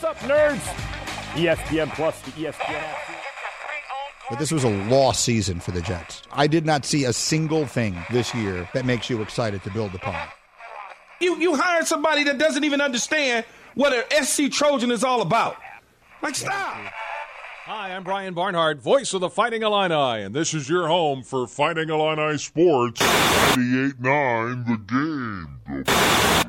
What's up, nerds? ESPN Plus, the ESPN app. But this was a lost season for the Jets. I did not see a single thing this year that makes you excited to build upon. You you hired somebody that doesn't even understand what an SC Trojan is all about. Like stop. Hi, I'm Brian Barnhart, voice of the Fighting Illini, and this is your home for Fighting Illini Sports 98.9 The Game.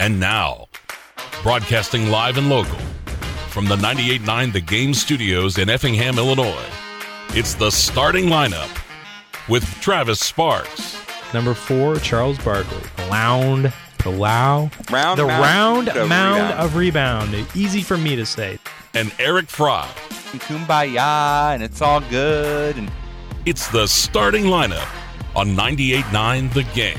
And now, broadcasting live and local from the 98.9 The Game Studios in Effingham, Illinois, it's the starting lineup with Travis Sparks, Number four, Charles Barkley. Lound, the Lao, Round the mound round of mound rebound. of rebound. Easy for me to say. and Eric Fry. Kumbaya, and it's all good. And It's the starting lineup on 98.9 The Game.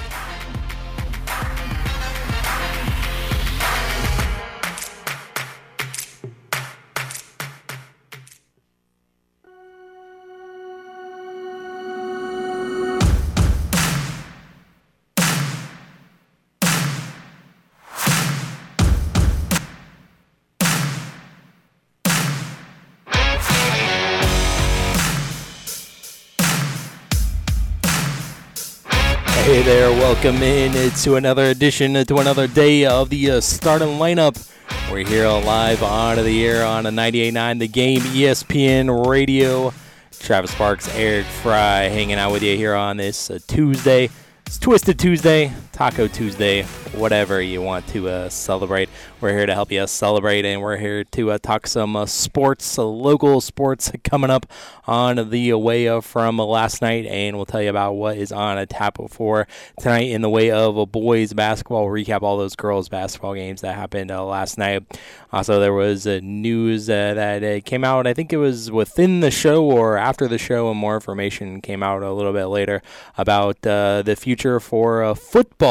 Welcome in to another edition, to another day of the uh, starting lineup. We're here live on the air on a 98.9 The Game ESPN Radio. Travis Sparks, Eric Fry hanging out with you here on this uh, Tuesday. It's Twisted Tuesday, Taco Tuesday, whatever you want to uh, celebrate. We're here to help you celebrate, and we're here to uh, talk some uh, sports, uh, local sports coming up on the way from last night, and we'll tell you about what is on a tap for tonight in the way of uh, boys basketball. We'll recap all those girls basketball games that happened uh, last night. Also, there was uh, news that came out. I think it was within the show or after the show, and more information came out a little bit later about the future for a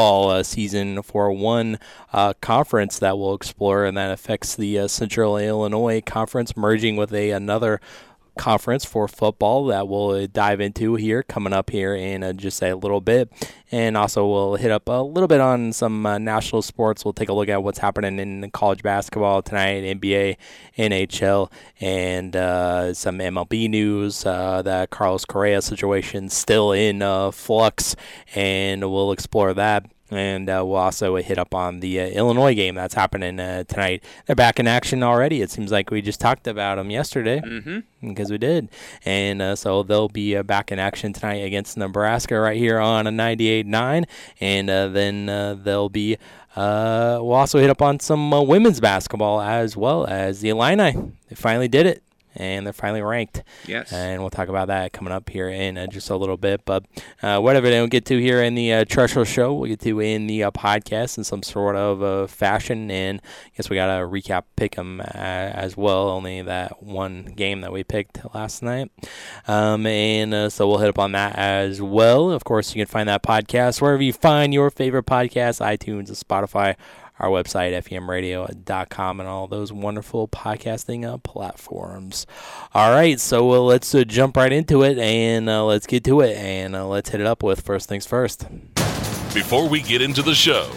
football uh, season for one uh, conference that we'll explore, and that affects the uh, Central Illinois Conference merging with a another conference for football that we'll uh, dive into here coming up here in uh, just a little bit. And also, we'll hit up a little bit on some uh, national sports. We'll take a look at what's happening in college basketball tonight, NBA, NHL, and uh, some MLB news. Uh, the Carlos Correa situation still in uh, flux, and we'll explore that. And uh, we'll also hit up on the uh, Illinois game that's happening uh, tonight. They're back in action already. It seems like we just talked about them yesterday because we did. And uh, so they'll be uh, back in action tonight against Nebraska right here on a 98.9. And uh, then uh, they'll be, uh, we'll also hit up on some uh, women's basketball as well as the Illini. They finally did it. And they're finally ranked. Yes. And we'll talk about that coming up here in uh, just a little bit. But uh, whatever they don't get to here in the uh, Show, we'll get to in the uh, podcast in some sort of uh, fashion. And I guess we got to recap pick 'em uh, as well, only that one game that we picked last night. Um, and uh, so we'll hit up on that as well. Of course, you can find that podcast wherever you find your favorite podcast iTunes, Spotify our website, femradio.com, and all those wonderful podcasting uh, platforms. All right, so uh, let's uh, jump right into it and uh, let's get to it and uh, let's hit it up with first things first. Before we get into the show,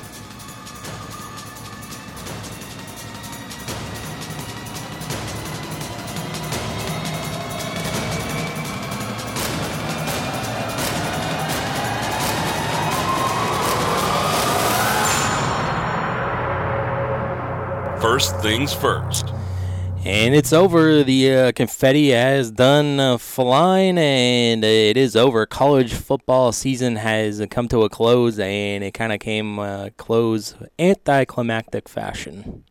first things first. And it's over. The uh, confetti has done uh, flying, and it is over. College football season has come to a close, and it kind of came uh, close anticlimactic fashion.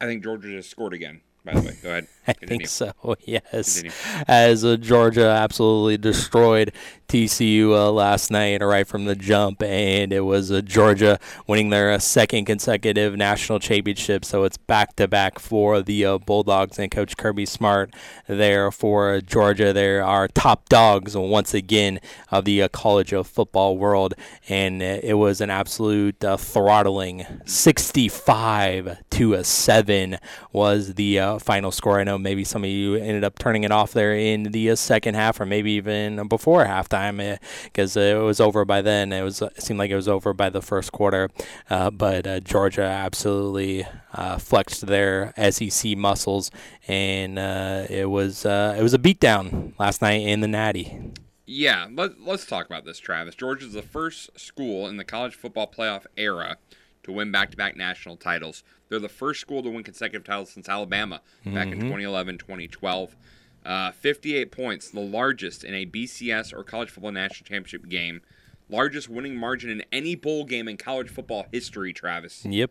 I think Georgia just scored again. By the way, go ahead. I Continue. think so. Yes, Continue. as uh, Georgia absolutely destroyed TCU uh, last night right from the jump, and it was uh, Georgia winning their uh, second consecutive national championship. So it's back to back for the uh, Bulldogs and Coach Kirby Smart there for Georgia. They are top dogs once again of the uh, college of football world, and uh, it was an absolute uh, throttling, sixty-five to a seven was the uh, uh, final score. I know maybe some of you ended up turning it off there in the uh, second half, or maybe even before halftime, because uh, it was over by then. It was it seemed like it was over by the first quarter, uh, but uh, Georgia absolutely uh, flexed their SEC muscles, and it was it was a beatdown last night in the Natty. Yeah, let, us talk about this, Travis. Georgia's the first school in the college football playoff era to win back to back national titles. They're the first school to win consecutive titles since Alabama back mm-hmm. in 2011 2012. Uh, 58 points, the largest in a BCS or college football national championship game. Largest winning margin in any bowl game in college football history, Travis. Yep.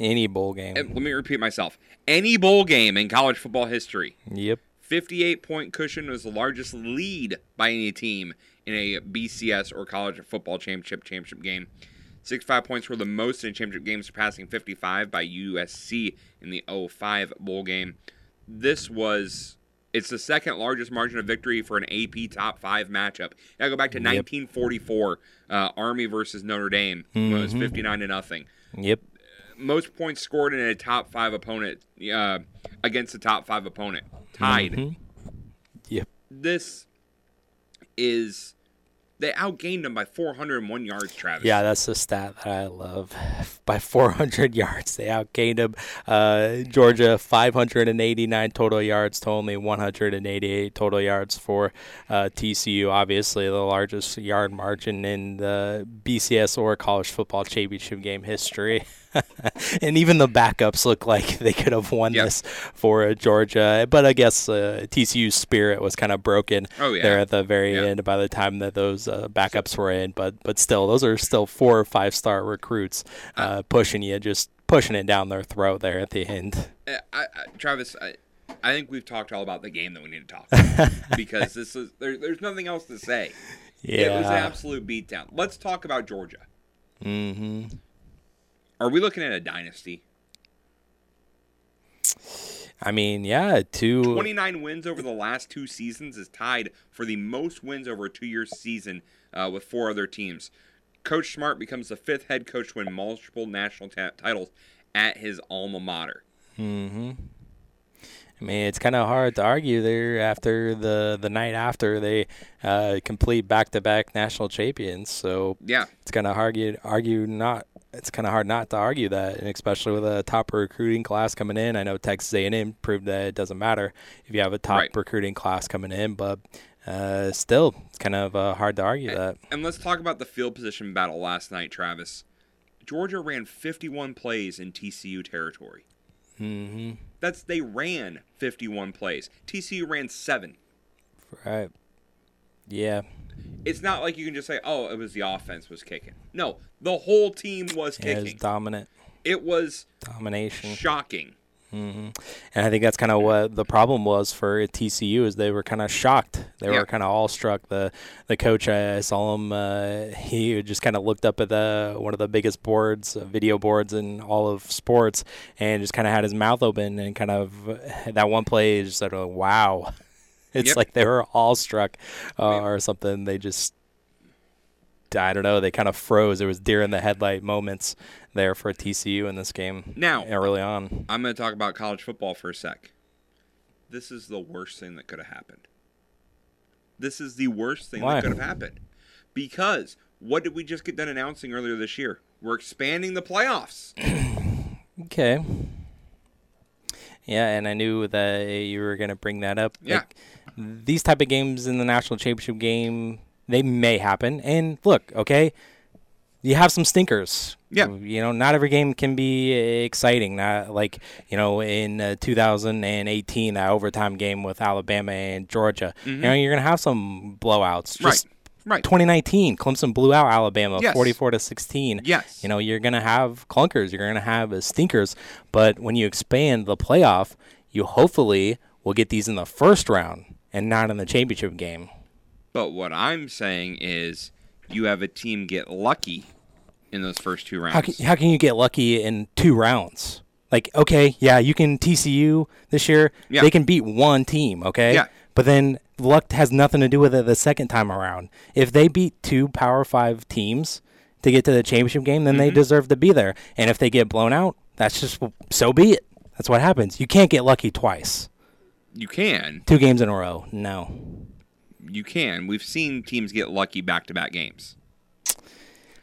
Any bowl game. And let me repeat myself. Any bowl game in college football history. Yep. 58 point cushion was the largest lead by any team in a BCS or college football championship championship game. 65 points were the most in championship games, surpassing 55 by USC in the 05 bowl game. This was it's the second largest margin of victory for an AP top five matchup. I go back to yep. 1944, uh, Army versus Notre Dame. Mm-hmm. It was 59 to nothing. Yep. Most points scored in a top five opponent uh, against a top five opponent, tied. Mm-hmm. Yep. This is they outgained them by 401 yards, Travis. Yeah, that's the stat that I love. By 400 yards, they outgained them. Uh, Georgia 589 total yards to only 188 total yards for uh, TCU. Obviously, the largest yard margin in the BCS or college football championship game history. and even the backups look like they could have won yep. this for uh, Georgia. But I guess uh, TCU's spirit was kind of broken oh, yeah. there at the very end by the time that those uh, backups were in. But but still, those are still four or five star recruits uh, uh, pushing you, just pushing it down their throat there at the end. Uh, I, I, Travis, I, I think we've talked all about the game that we need to talk about because this is there, there's nothing else to say. Yeah. It was an absolute beatdown. Let's talk about Georgia. Mm-hmm. Are we looking at a dynasty? I mean, yeah, two 29 wins over the last two seasons is tied for the most wins over a two-year season uh, with four other teams. Coach Smart becomes the fifth head coach to win multiple national t- titles at his alma mater. Mm-hmm. I mean, it's kind of hard to argue there after the the night after they uh, complete back to back national champions. So yeah, it's kind of hard to argue not it's kind of hard not to argue that, and especially with a top recruiting class coming in. I know Texas A&M proved that it doesn't matter if you have a top right. recruiting class coming in, but uh, still, it's kind of uh, hard to argue and, that. And let's talk about the field position battle last night, Travis. Georgia ran 51 plays in TCU territory. Mm-hmm. That's they ran 51 plays. TCU ran seven. Right. Yeah it's not like you can just say, "Oh, it was the offense was kicking." No, the whole team was kicking. it was dominant. It was domination. Shocking. Mm-hmm. And I think that's kind of what the problem was for TCU is they were kind of shocked. They yeah. were kind of all struck. The the coach I saw him. Uh, he just kind of looked up at the one of the biggest boards, uh, video boards in all of sports, and just kind of had his mouth open and kind of that one play just said, "Wow." It's yep. like they were all struck uh, or something. They just, I don't know, they kind of froze. It was deer in the headlight moments there for TCU in this game. Now, early on, I'm going to talk about college football for a sec. This is the worst thing that could have happened. This is the worst thing Why? that could have happened. Because what did we just get done announcing earlier this year? We're expanding the playoffs. okay. Yeah, and I knew that you were going to bring that up. Yeah. Like, these type of games in the national championship game, they may happen. And look, okay, you have some stinkers. Yeah. You know, not every game can be exciting. Not like, you know, in uh, 2018, that overtime game with Alabama and Georgia. Mm-hmm. You know, you're going to have some blowouts. Just right. Right. 2019, Clemson blew out Alabama yes. 44 to 16. Yes. You know, you're going to have clunkers, you're going to have stinkers, but when you expand the playoff, you hopefully will get these in the first round and not in the championship game. But what I'm saying is you have a team get lucky in those first two rounds. How can, how can you get lucky in two rounds? Like, okay, yeah, you can TCU this year. Yeah. They can beat one team, okay? Yeah. But then luck has nothing to do with it the second time around. If they beat two Power Five teams to get to the championship game, then mm-hmm. they deserve to be there. And if they get blown out, that's just so be it. That's what happens. You can't get lucky twice. You can. Two games in a row. No. You can. We've seen teams get lucky back to back games.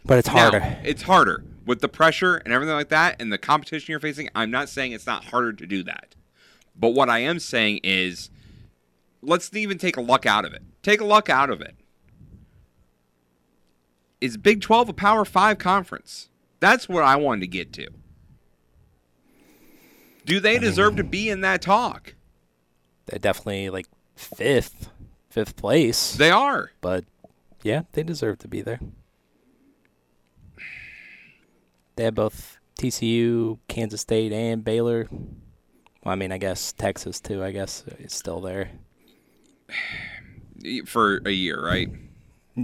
But it's Now, harder. it's harder with the pressure and everything like that and the competition you're facing. I'm not saying it's not harder to do that. But what I am saying is let's even take a luck out of it. Take a luck out of it. Is Big 12 a Power 5 conference? That's what I wanted to get to. Do they deserve to be in that talk? They're definitely like fifth, fifth place. They are. but yeah, they deserve to be there. They have both TCU, Kansas State, and Baylor. Well, I mean, I guess Texas too. I guess is still there. For a year, right?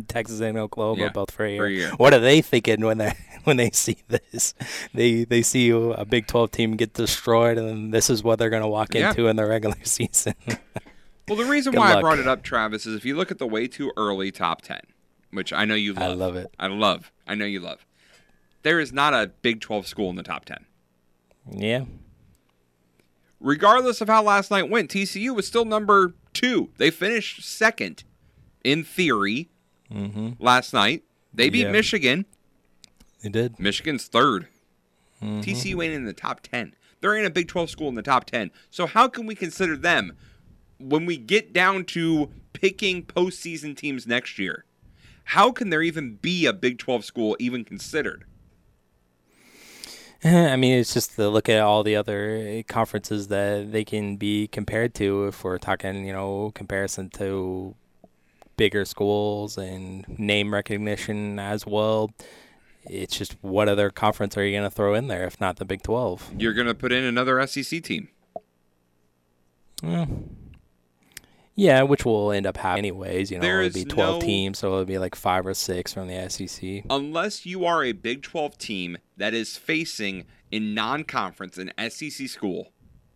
Texas and Oklahoma Yeah, both for a year. for a year. What are they thinking when they when they see this? They they see a Big Twelve team get destroyed, and then this is what they're going to walk Yeah. into in the regular season. Well, the reason Good why I brought it up, Travis, is if you look at the way too early top 10, which I know you love. I love it. I love. I know you love. There is not a Big 12 school in the top 10. yeah, Regardless of how last night went, TCU was still number two. They finished second, in theory, last night. They beat Mm-hmm. Yeah. Michigan. they did. Michigan's 3rd Mm-hmm. TCU ain't in the top 10. There ain't a Big 12 school in the top 10. So how can we consider them when we get down to picking postseason teams next year? How can there even be a Big 12 school even considered? I mean, it's just to look at all the other eh, conferences that they can be compared to. If we're talking, you know, comparison to bigger schools and name recognition as well, it's just what other conference are you going to throw in there if not the Big Twelve? You're going to put in another SEC team. Yeah, which will end up having anyways. You know, There it'll be twelve no- teams, so it'll be like five or six from the SEC. Unless you are a Big 12 team that is facing in non-conference an SEC school,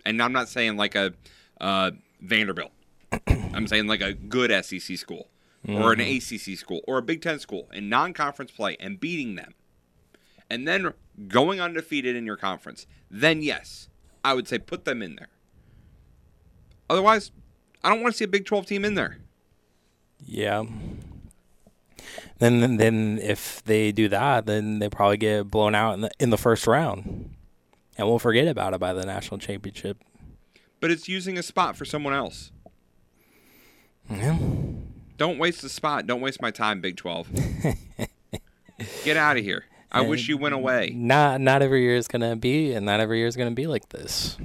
and I'm not saying like a uh, Vanderbilt. I'm saying like a good SEC school or an ACC school or a Big 10 school in non-conference play and beating them. And then going undefeated in your conference. Then yes, I would say put them in there. Otherwise, I don't want to see a Big 12 team in there. Yeah. Then, then if they do that, then they probably get blown out in the in the first round, and we'll forget about it by the national championship. But it's using a spot for someone else. Yeah. Don't waste the spot. Don't waste my time, Big 12. Get out of here. I wish you went away. Not not every year is gonna be, and not every year is gonna be like this.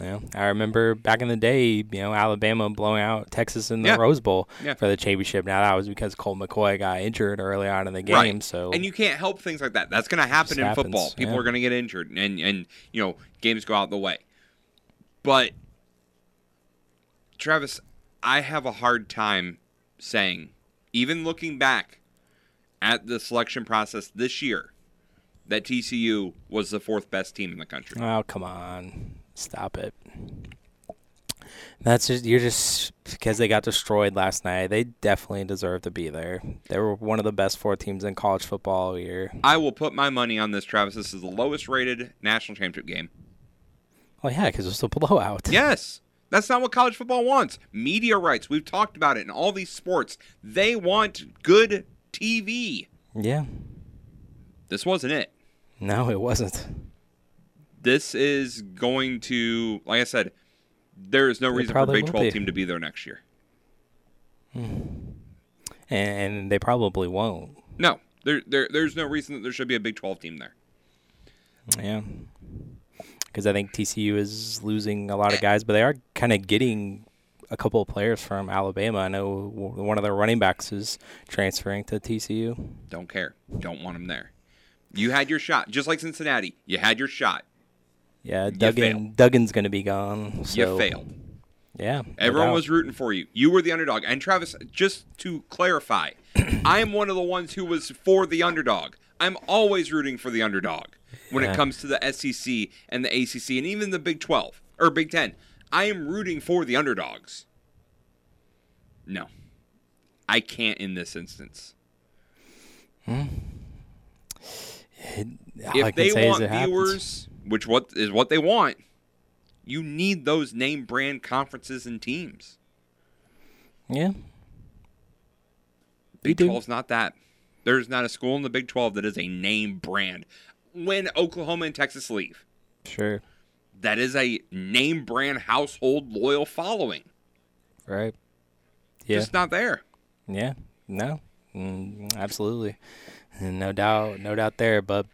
You know, I remember back in the day, you know, Alabama blowing out Texas in the Yeah. Rose Bowl Yeah. for the championship. Now that was because Colt McCoy got injured early on in the game. Right. So And you can't help things like that. That's going to happen in happens, football. People yeah. are going to get injured and and you know, games go out the way. But Travis, I have a hard time saying even looking back at the selection process this year that TCU was the fourth best team in the country. Oh come on, stop it. That's just you're just because they got destroyed last night. They definitely deserve to be there. They were one of the best four teams in college football all year. I will put my money on this, Travis. This is the lowest rated national championship game. Oh yeah, because it's a blowout. Yes. That's not what college football wants. Media rights. We've talked about it in all these sports. They want good TV. Yeah. This wasn't it. No, it wasn't. This is going to, like I said, there is no reason for a Big 12 be. team to be there next year. Hmm. And they probably won't. No, there, there, there's no reason that there should be a Big 12 team there. Yeah. Because I think TCU is losing a lot of guys, but they are kind of getting a couple of players from Alabama. I know one of their running backs is transferring to TCU. Don't care. Don't want them there. You had your shot, just like Cincinnati. You had your shot. Yeah, Duggan. Duggan's going to be gone. So, you failed. Yeah. Everyone was rooting for you. You were the underdog. And Travis, just to clarify, I am one of the ones who was for the underdog. I'm always rooting for the underdog when Yeah. it comes to the SEC and the ACC and even the Big 12 or Big 10. I am rooting for the underdogs. No. I can't in this instance. Hmm. All I if they want it viewers, which what is what they want, You need those name brand conferences and teams. Yeah. Big do. 12's not that. There's not a school in the Big 12 that is a name brand. When Oklahoma and Texas leave, Sure. that is a name brand household loyal following. Right. Yeah. Just not there. Yeah, no, mm, absolutely, no doubt, no doubt there. But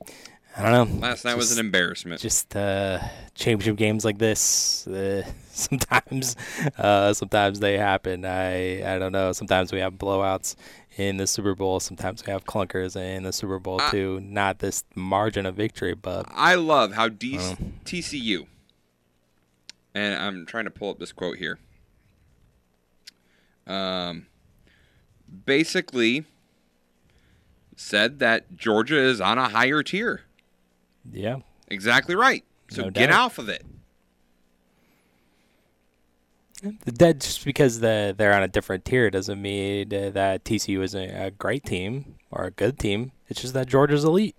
I don't know. Last night was an embarrassment. Just uh, championship games like this, uh, sometimes, uh, sometimes they happen. I I don't know. Sometimes we have blowouts in the Super Bowl. Sometimes we have clunkers in the Super Bowl Ah. too. Not this margin of victory, but I love how D- Oh. TCU, and I'm trying to pull up this quote here. Um, basically said that Georgia is on a higher tier. Yeah, Exactly right. So No get doubt. off of it. that just because the, they're on a different tier doesn't mean that TCU is a, a great team or a good team. It's just that Georgia's elite.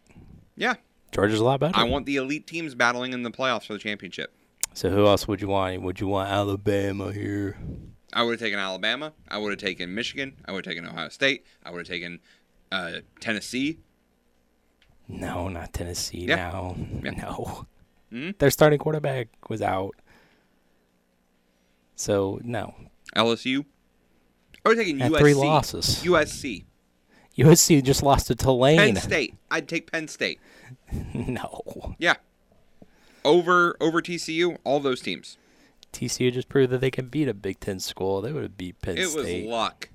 Yeah, Georgia's a lot better. I want the elite teams battling in the playoffs for the championship. So who else would you want? Would you want Alabama here? I would have taken Alabama. I would have taken Michigan. I would have taken Ohio State. I would have taken uh, Tennessee. No, not Tennessee. Yeah. No, Yeah. no. Mhm. Their starting quarterback was out. So no. LSU. I have taken Had USC. three losses. USC. USC just lost to Tulane. Penn State. I'd take Penn State. no. Yeah. Over over TCU, all those teams. TCU just proved that they can beat a Big Ten school. They would have beat Penn State. It was luck.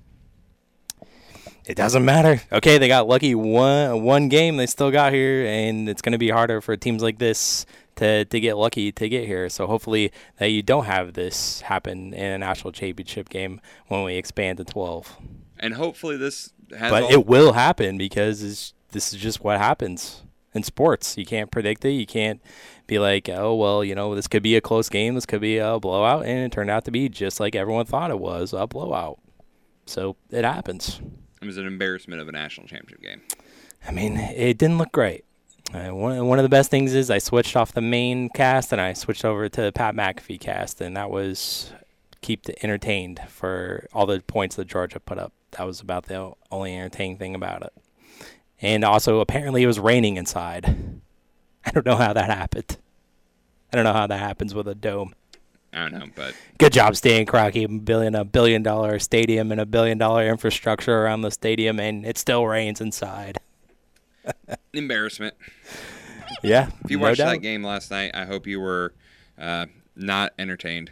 It doesn't matter. Okay, they got lucky one one game they still got here, and it's going to be harder for teams like this to to get lucky to get here. So hopefully that you don't have this happen in a national championship game when we expand to twelve. And hopefully this has But all, it will happen because it's, this is just what happens in sports. You can't predict it. You can't be like, oh well, you know, this could be a close game. This could be a blowout, and it turned out to be just like everyone thought it was a blowout. So it happens. It was an embarrassment of a national championship game. I mean, it didn't look great. Uh, one, one of the best things is I switched off the main cast and I switched over to the Pat McAfee cast, and that was keep entertained for all the points that Georgia put up. That was about the only entertaining thing about it. And also, apparently, it was raining inside. I don't know how that happened. I don't know how that happens with a dome. I don't know, but Good job, Stan Kroenke, building a billion dollar stadium and a billion dollar infrastructure around the stadium, and it still rains inside. embarrassment. Yeah. If you no watched doubt. that game last night, I hope you were uh, not entertained.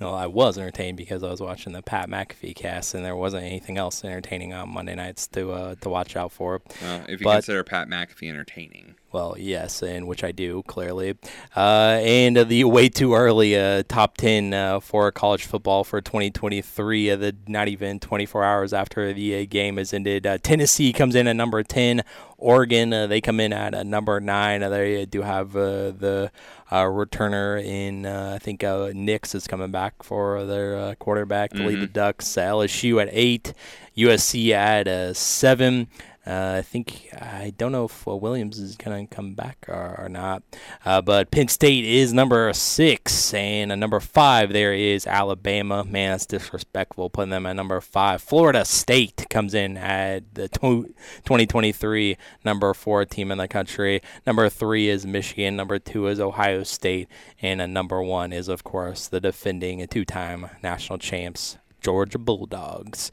Well, I was entertained because I was watching the Pat McAfee cast, and there wasn't anything else entertaining on Monday nights to uh, to watch out for. Well, if you But- consider Pat McAfee entertaining. Well, yes, and which I do clearly. Uh, and uh, the way too early uh, top ten uh, for college football for 2023. Uh, the not even 24 hours after the uh, game has ended. Uh, Tennessee comes in at number 10. Oregon uh, they come in at uh, number nine. Uh, they do have uh, the uh, returner in I think uh, Nix is coming back for their uh, quarterback to lead the Ducks. LSU at eight. USC at uh, seven. Uh, I think I don't know if uh, Williams is gonna come back or, or not, uh, but Penn State is number six, and number five there is Alabama. Man, that's disrespectful putting them at number five. Florida State comes in at the tw- 2023 number four team in the country. Number three is Michigan. Number two is Ohio State, and number one is of course the defending two-time national champs Georgia Bulldogs,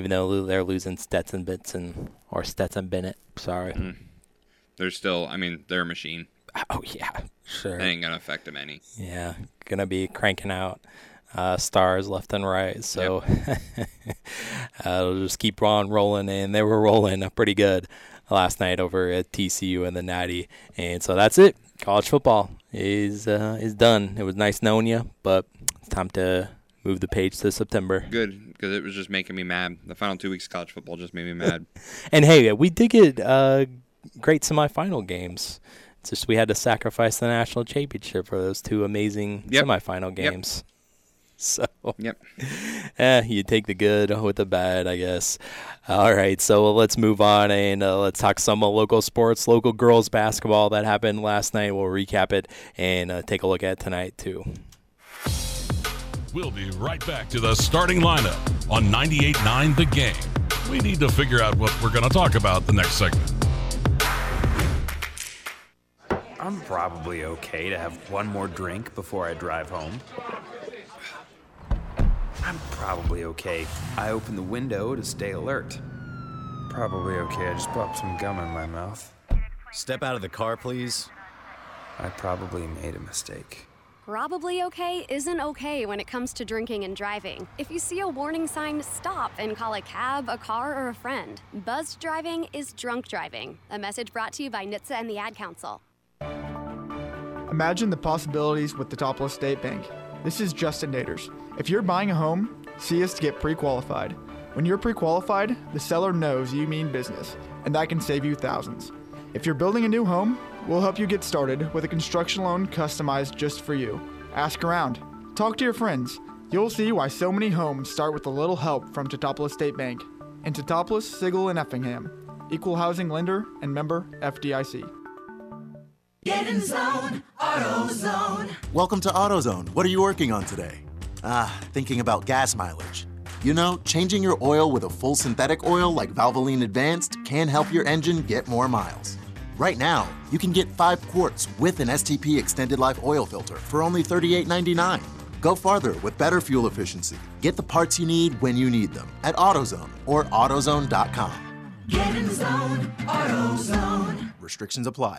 even though they're losing Stetson Benson or Stetson Bennett. Sorry. They're still, I mean, they're a machine. Oh yeah, sure. They ain't gonna affect them any. Yeah, gonna be cranking out uh, stars left and right. So uh, it'll just keep on rolling, and they were rolling pretty good last night over at TCU and the Natty. And so that's it. College football is uh, is done. It was nice knowing you, but it's time to move the page to September. Good, because it was just making me mad. The final two weeks of college football just made me mad. And hey, we did get uh, great semifinal games. It's just we had to sacrifice the national championship for those two amazing Yep. semifinal Yep. games. so, Yep. eh, you take the good with the bad, I guess. All right, so let's move on and uh, let's talk some uh, local sports, local girls basketball that happened last night. We'll recap it and uh, take a look at tonight too. We'll be right back to the starting lineup on 98.9 The Game. We need to figure out what we're going to talk about the next segment. I'm probably okay to have one more drink before I drive home. I'm probably okay. I open the window to stay alert. Probably okay. I just popped some gum in my mouth. Step out of the car, please. I probably made a mistake. Probably okay isn't okay when it comes to drinking and driving. If you see a warning sign, stop and call a cab, a car, or a friend. Buzzed driving is drunk driving. A message brought to you by NHTSA and the Ad Council. Imagine the possibilities with the Topless State Bank. This is Justin Naders. If you're buying a home, see us to get pre qualified. When you're pre qualified, the seller knows you mean business, and that can save you thousands. If you're building a new home, we'll help you get started with a construction loan customized just for you. Ask around, talk to your friends. You'll see why so many homes start with a little help from Teutopolis State Bank. And Teutopolis, Sigel, and Effingham. Equal housing lender and member FDIC. Get in zone, AutoZone. Welcome to AutoZone. What are you working on today? Ah, thinking about gas mileage. You know, changing your oil with a full synthetic oil like Valvoline Advanced can help your engine get more miles. Right now, you can get 5 quarts with an STP extended life oil filter for only $38.99. Go farther with better fuel efficiency. Get the parts you need when you need them at AutoZone or AutoZone.com. Get in zone, AutoZone. Restrictions apply.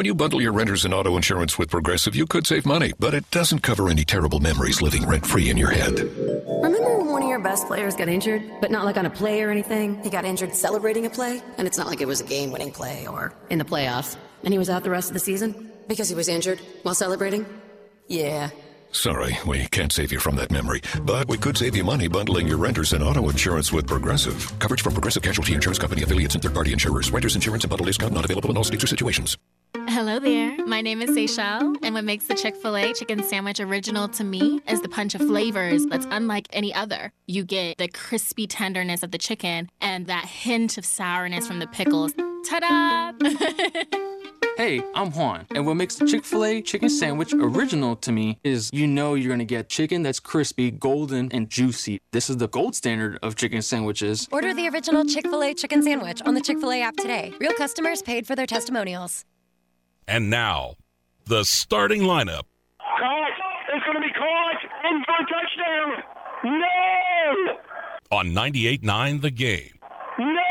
When you bundle your renters and auto insurance with Progressive, you could save money, but it doesn't cover any terrible memories living rent free in your head. Remember when one of your best players got injured, but not like on a play or anything? He got injured celebrating a play, and it's not like it was a game winning play or in the playoffs. And he was out the rest of the season because he was injured while celebrating? Yeah. Sorry, we can't save you from that memory, but we could save you money bundling your renters and auto insurance with Progressive. Coverage from Progressive Casualty Insurance Company affiliates and third party insurers. Renters insurance and bundle discount not available in all states or situations. Hello there. My name is Seychelle, and what makes the Chick fil A chicken sandwich original to me is the punch of flavors that's unlike any other. You get the crispy tenderness of the chicken and that hint of sourness from the pickles. Ta da! Hey, I'm Juan, and what makes the Chick fil A chicken sandwich original to me is you know you're gonna get chicken that's crispy, golden, and juicy. This is the gold standard of chicken sandwiches. Order the original Chick fil A chicken sandwich on the Chick fil A app today. Real customers paid for their testimonials. And now, the starting lineup. Caught! It's going to be caught! And for a touchdown! No! on 98.9 The Game. No!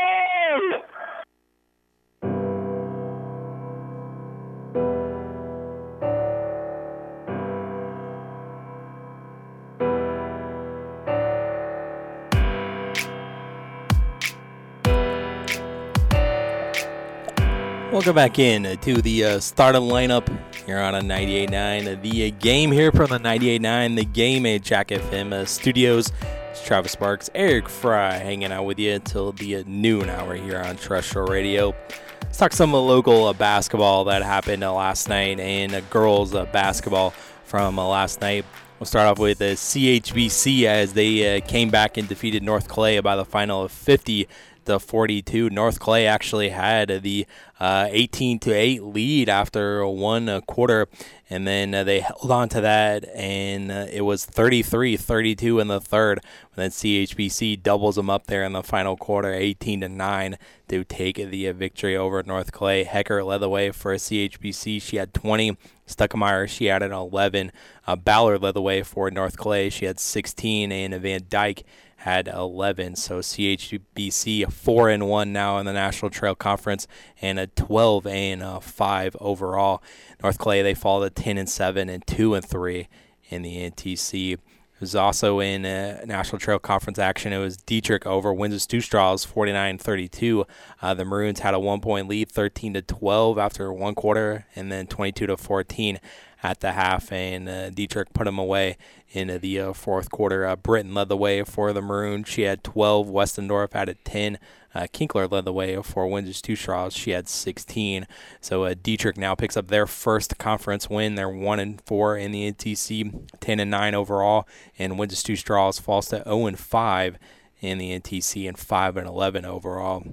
Welcome back in to the uh, starting lineup here on a 98.9. The uh, game here from the 98.9, the game at Jack FM uh, studios. It's Travis Sparks, Eric Fry hanging out with you until the uh, noon hour here on terrestrial radio. Let's talk some of the local uh, basketball that happened uh, last night and girls basketball from last night. We'll start off with CHBC as they came back and defeated North Clay by the final of 50 to 42. North Clay actually had the uh, 18 to 8 lead after one uh, quarter, and then uh, they held on to that, and it was 33 32 in the third. And then CHBC doubles them up there in the final quarter, 18 to 9, to take the victory over North Clay. Hecker led the way for CHBC. She had 20. Stuckemeyer, she added 11. Uh, Ballard led the way for North Clay. She had 16, and Van Dyke had 11. So CHBC four and one now in the National Trail Conference, and a 12 and five overall. North Clay they fall to 10 and seven and two and three in the NTC. It was also in uh, National Trail Conference action. It was Dietrich over Windsor Stew-Stras, 49-32. Uh, the Maroons had a one-point lead, 13 to 12 after one quarter, and then 22 to 14 at the half. And uh, Dietrich put them away in the uh, fourth quarter. Uh, Britton led the way for the Maroons. She had 12. Westendorf added 10. Uh, Kinkler led the way for Windsor Stew-Stras. She had 16. So uh, Dietrich now picks up their first conference win. They're one and four in the NTC, 10 and nine overall, and Windsor Stew-Stras falls to 0 and five in the NTC and 5 and 11 overall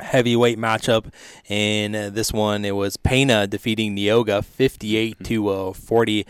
heavyweight matchup. And uh, this one, it was Pana defeating Neoga 58 to uh, 40.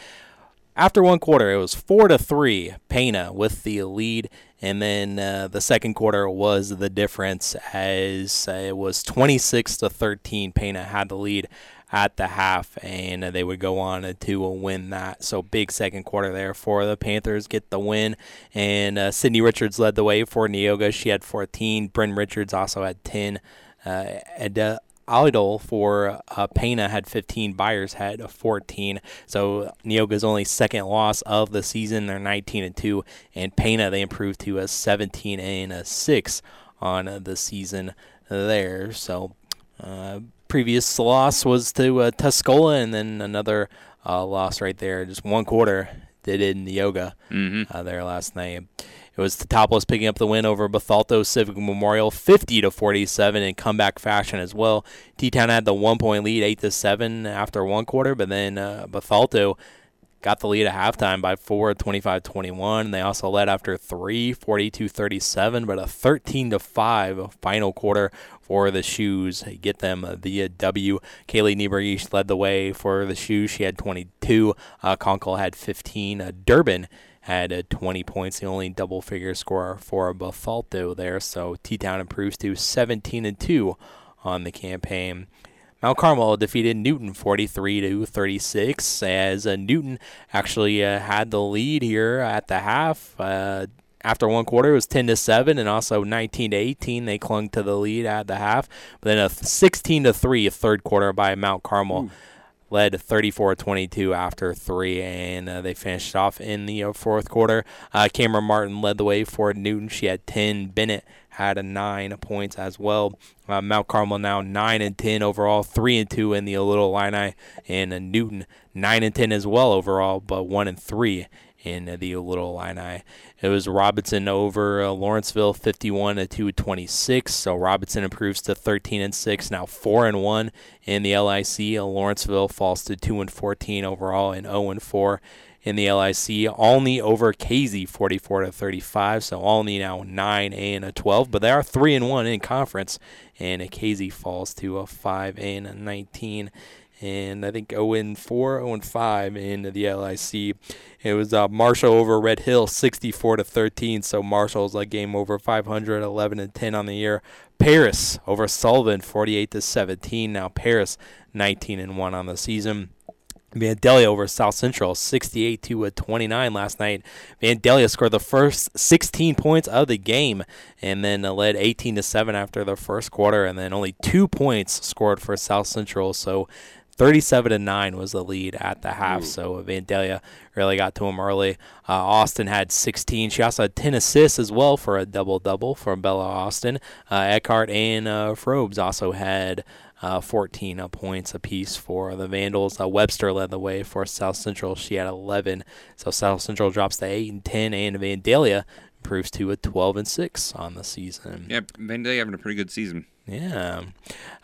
After one quarter, it was four to three. Pana with the lead, and then uh, the second quarter was the difference as uh, it was 26 to 13. Pana had the lead at the half, and they would go on to win that. So big second quarter there for the Panthers, get the win. And uh, Sydney Richards led the way for Neoga. She had 14. Bryn Richards also had 10. Uh, and uh, Alidol for uh, Pana had 15. Byers had 14. So Neoga's only second loss of the season. They're 19 and 2. And Pana they improved to a 17 and a 6 on the season there. So uh, previous loss was to uh, Tuscola, and then another uh, loss right there. Just one quarter did it in Neoga Mm-hmm. uh, there last night. It was Teutopolis picking up the win over Bethalto Civic Memorial, 50 to 47 in comeback fashion as well. T Town had the one point lead, eight to seven after one quarter, but then uh, Bethalto got the lead at halftime by four, 25-21. They also led after three, 42-37, but a 13 to five final quarter for the shoes. Get them the W. Kaylee Nieberg led the way for the shoes. She had 22. Uh, Conkle had 15. Uh, Durbin had uh, 20 points, the only double figure scorer for Bethalto there. So T Town improves to 17 and 2 on the campaign. Mount Carmel defeated Newton 43 to 36 as uh, Newton actually uh, had the lead here at the half. Uh, after one quarter, it was 10 to 7 and also 19 to 18. They clung to the lead at the half. But then a 16 to 3 third quarter by Mount Carmel. Led 34-22 after three, and uh, they finished off in the uh, fourth quarter. Uh, Cameron Martin led the way for Newton. She had 10. Bennett had a nine points as well. Uh, Mount Carmel now nine and 10 overall, three and two in the Little Illini, and uh, Newton nine and 10 as well overall, but one and three in the Little Illini. It was Robinson over uh, Lawrenceville, 51 to 226. So Robinson improves to 13 and 6, now 4 and 1 in the LIC. Uh, Lawrenceville falls to 2 and 14 overall and 0 and 4 in the LIC. Olney over Casey, 44 to 35. So Olney now 9 and a 12, but they are 3 and 1 in conference. And Casey falls to a 5 and a 19 and I think 0 and 4, 0 and 5 in the LIC. It was uh, Marshall over Red Hill, 64 to 13. So Marshall's like game over 500, 11 and 10 on the year. Paris over Sullivan, 48 to 17. Now Paris, 19 and 1 on the season. Vandalia over South Central, 68 to 29 last night. Vandalia scored the first 16 points of the game, and then led 18 to 7 after the first quarter, and then only two points scored for South Central. So 37 to 9 was the lead at the half. So Vandalia really got to him early. Uh, Austin had 16. She also had 10 assists as well for a double double from Bella Austin. Uh, Eckhart and uh, Frobes also had. Uh, 14 uh, points apiece for the Vandals. Uh, Webster led the way for South Central. She had 11. So South Central drops to 8 and 10, and Vandalia improves to a 12 and 6 on the season. Yeah, Vandalia having a pretty good season. Yeah.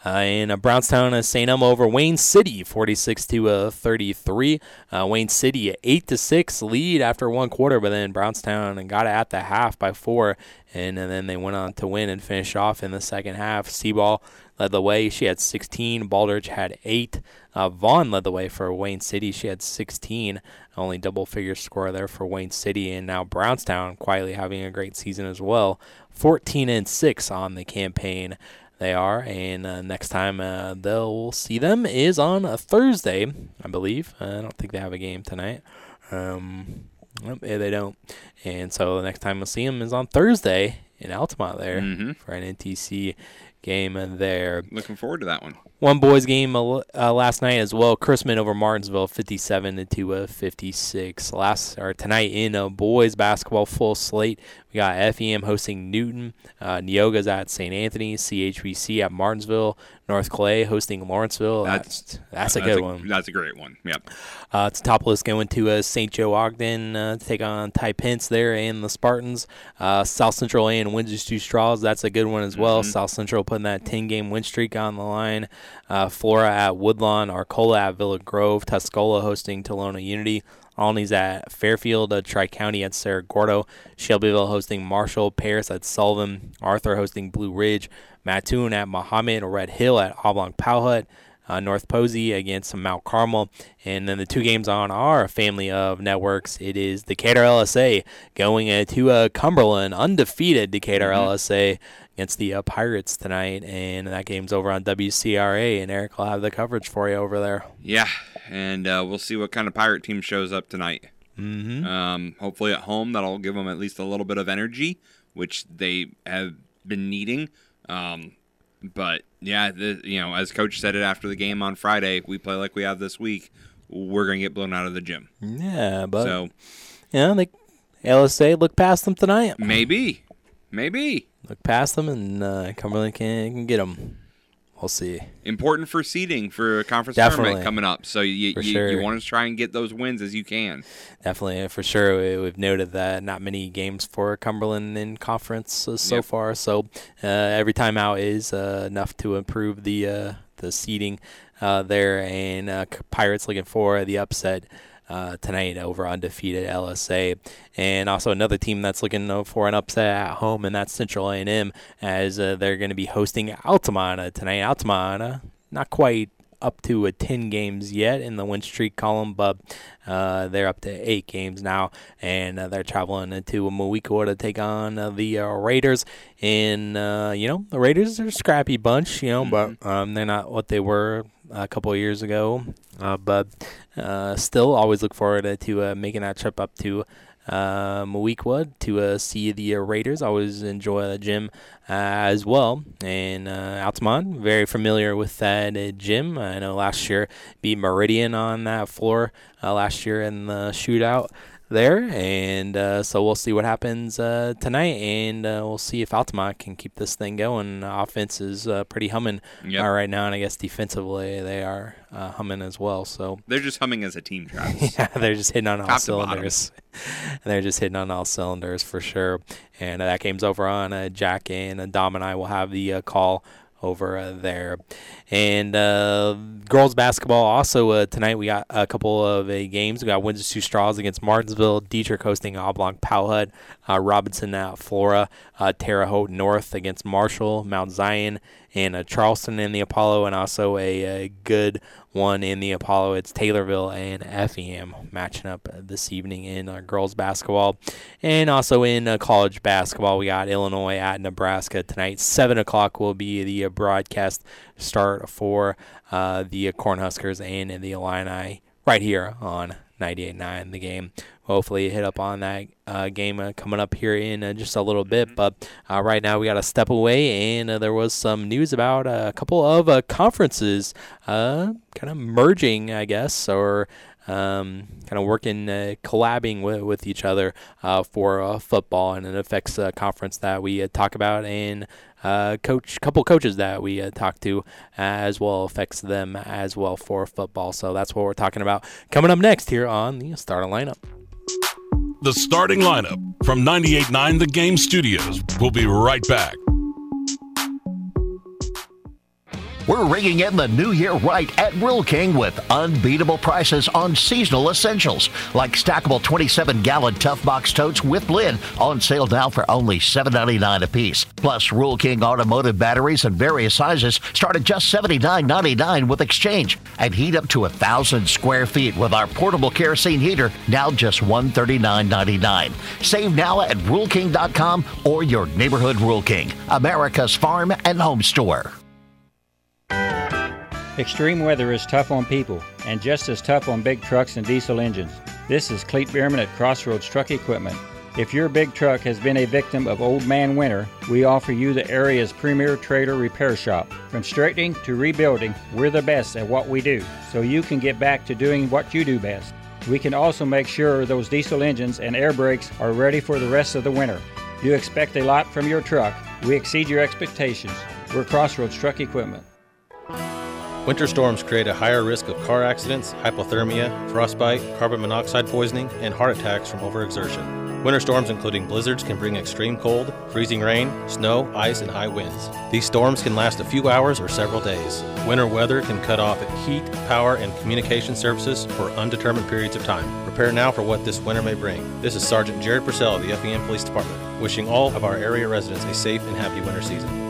Uh, in uh, Brownstown, uh, St. Elmo over Wayne City, 46 to uh, 33. Uh, Wayne City, 8 to 6 lead after one quarter, but then Brownstown got it at the half by four, and, and then they went on to win and finish off in the second half. Seaball led the way. She had 16. Baldridge had 8. Uh, Vaughn led the way for Wayne City. She had 16. Only double figure score there for Wayne City. And now Brownstown quietly having a great season as well. 14 and 6 on the campaign. They are, and uh, next time uh, they'll see them is on a Thursday, I believe. Uh, I don't think they have a game tonight. Um, nope, they don't. And so the next time we'll see them is on Thursday in Altamont there Mhm. for an NTC game there. Looking forward to that one. One boys game uh, uh, last night as well. Chrisman over Martinsville, 57 to uh, 56. Last or tonight in a boys basketball full slate, we got FEM hosting Newton, uh, Neoga's at St. Anthony, CHBC at Martinsville, North Clay hosting Lawrenceville. That's that's, a good one. That's a great one. Yep. Uh, it's top list going to uh, St. Joe Ogden uh, to take on Ty Pence there and the Spartans. Uh, South Central A and Windsor Stew-Stras. That's a good one as well. Mm-hmm. South Central putting that 10 game win streak on the line. Uh, Flora at Woodlawn, Arcola at Villa Grove, Tuscola hosting Tolono Unity. Olney's at Fairfield, uh, Tri County at Cerro Gordo, Shelbyville hosting Marshall, Paris at Sullivan, Arthur hosting Blue Ridge, Mattoon at Mahomet, Red Hill at Oblong Powhut, uh, North Posey against Mount Carmel. And then the two games on our family of networks, it is Decatur LSA going to uh, Cumberland, undefeated Decatur Mm-hmm. LSA against the uh, Pirates tonight. And that game's over on WCRA, and Eric will have the coverage for you over there. Yeah, and uh, we'll see what kind of pirate team shows up tonight. Mm-hmm. Um, hopefully at home, that'll give them at least a little bit of energy, which they have been needing. Um, but yeah, the, you know, as coach said it after the game on Friday, we play like we have this week. We're gonna get blown out of the gym. Yeah, but So yeah, they LSA look past them tonight. maybe, maybe Look past them, and uh, Cumberland can can get them. We'll see. important for seeding for a conference Definitely. tournament coming up. So you you, sure. you want to try and get those wins as you can. Definitely, for sure. We, we've noted that not many games for Cumberland in conference uh, so Yep. far. So uh, every time out is uh, enough to improve the uh, the seeding uh, there. And uh, Pirates looking for the upset. Uh, tonight over undefeated LSA, and also another team that's looking uh, for an upset at home, and that's Central A&M, as uh, they're going to be hosting Altamont tonight. Altamont, not quite up to a 10 games yet in the win streak column, but uh, they're up to eight games now, and uh, they're traveling into Moweaqua to take on uh, the uh, Raiders. And uh, you know, the Raiders are a scrappy bunch, you know, but um, they're not what they were a couple years ago. Uh, but uh, still, always look forward to, uh, making that trip up to uh, Moweaqua to uh, see the uh, Raiders. Always enjoy the gym uh, as well. And uh, Altamont, very familiar with that gym. I know last year beat Meridian on that floor last year in the shootout there. And uh, so we'll see what happens uh, tonight, and uh, we'll see if Altamont can keep this thing going. Offense is uh, pretty humming Yep. uh, right now, and I guess defensively they are uh, humming as well. So They're just humming as a team, Travis. yeah, they're just hitting on all Top to cylinders. they're just hitting on all cylinders for sure. And uh, that game's over on uh, Jack and uh, Dom and I will have the uh, call over uh, there. And uh, girls basketball also uh, tonight we got a couple of uh, games. We got Windsor Stew-Stras against Martinsville, Dieterich hosting Oblong Powhut, Robinson at Flora, uh, Terre Haute North against Marshall, Mount Zion, and uh, Charleston in the Apollo, and also a, a good one in the Apollo. It's Taylorville and FEM matching up this evening in uh, girls basketball. And also in uh, college basketball, we got Illinois at Nebraska tonight. 7 o'clock will be the uh, broadcast start for uh, the Cornhuskers and the Illini right here on 98.9 the game. Hopefully, hit up on that uh, game uh, coming up here in uh, just a little bit. But uh, right now, we got to step away, and uh, there was some news about uh, a couple of uh, conferences uh, kind of merging, I guess, or um, kind of working, uh, collabing with, with each other uh, for uh, football, and it affects a conference that we uh, talk about and uh, coach, couple coaches that we uh, talked to as well affects them as well for football. So that's what we're talking about coming up next here on the starting lineup. The starting lineup from 98.9 The Game Studios. We'll be right back. We're ringing in the new year right at Rural King with unbeatable prices on seasonal essentials like stackable 27 gallon tough box totes with lid on sale now for only $7.99 a piece. Plus, Rural King automotive batteries in various sizes start at just $79.99 with exchange and heat up to a thousand square feet with our portable kerosene heater now just $139.99. Save now at RuralKing.com or your neighborhood Rural King, America's farm and home store. Extreme weather is tough on people and just as tough on big trucks and diesel engines. This is Cleet Bierman at Crossroads Truck Equipment. If your big truck has been a victim of old man winter, we offer you the area's premier trailer repair shop. From straightening to rebuilding, we're the best at what we do, so you can get back to doing what you do best. We can also make sure those diesel engines and air brakes are ready for the rest of the winter. You expect a lot from your truck. We exceed your expectations. We're Crossroads Truck Equipment. Winter storms create a higher risk of car accidents, hypothermia, frostbite, carbon monoxide poisoning, and heart attacks from overexertion. Winter storms, including blizzards, can bring extreme cold, freezing rain, snow, ice, and high winds. These storms can last a few hours or several days. Winter weather can cut off heat, power, and communication services for undetermined periods of time. Prepare now for what this winter may bring. This is Sergeant Jared Purcell of the FEM Police Department, wishing all of our area residents a safe and happy winter season.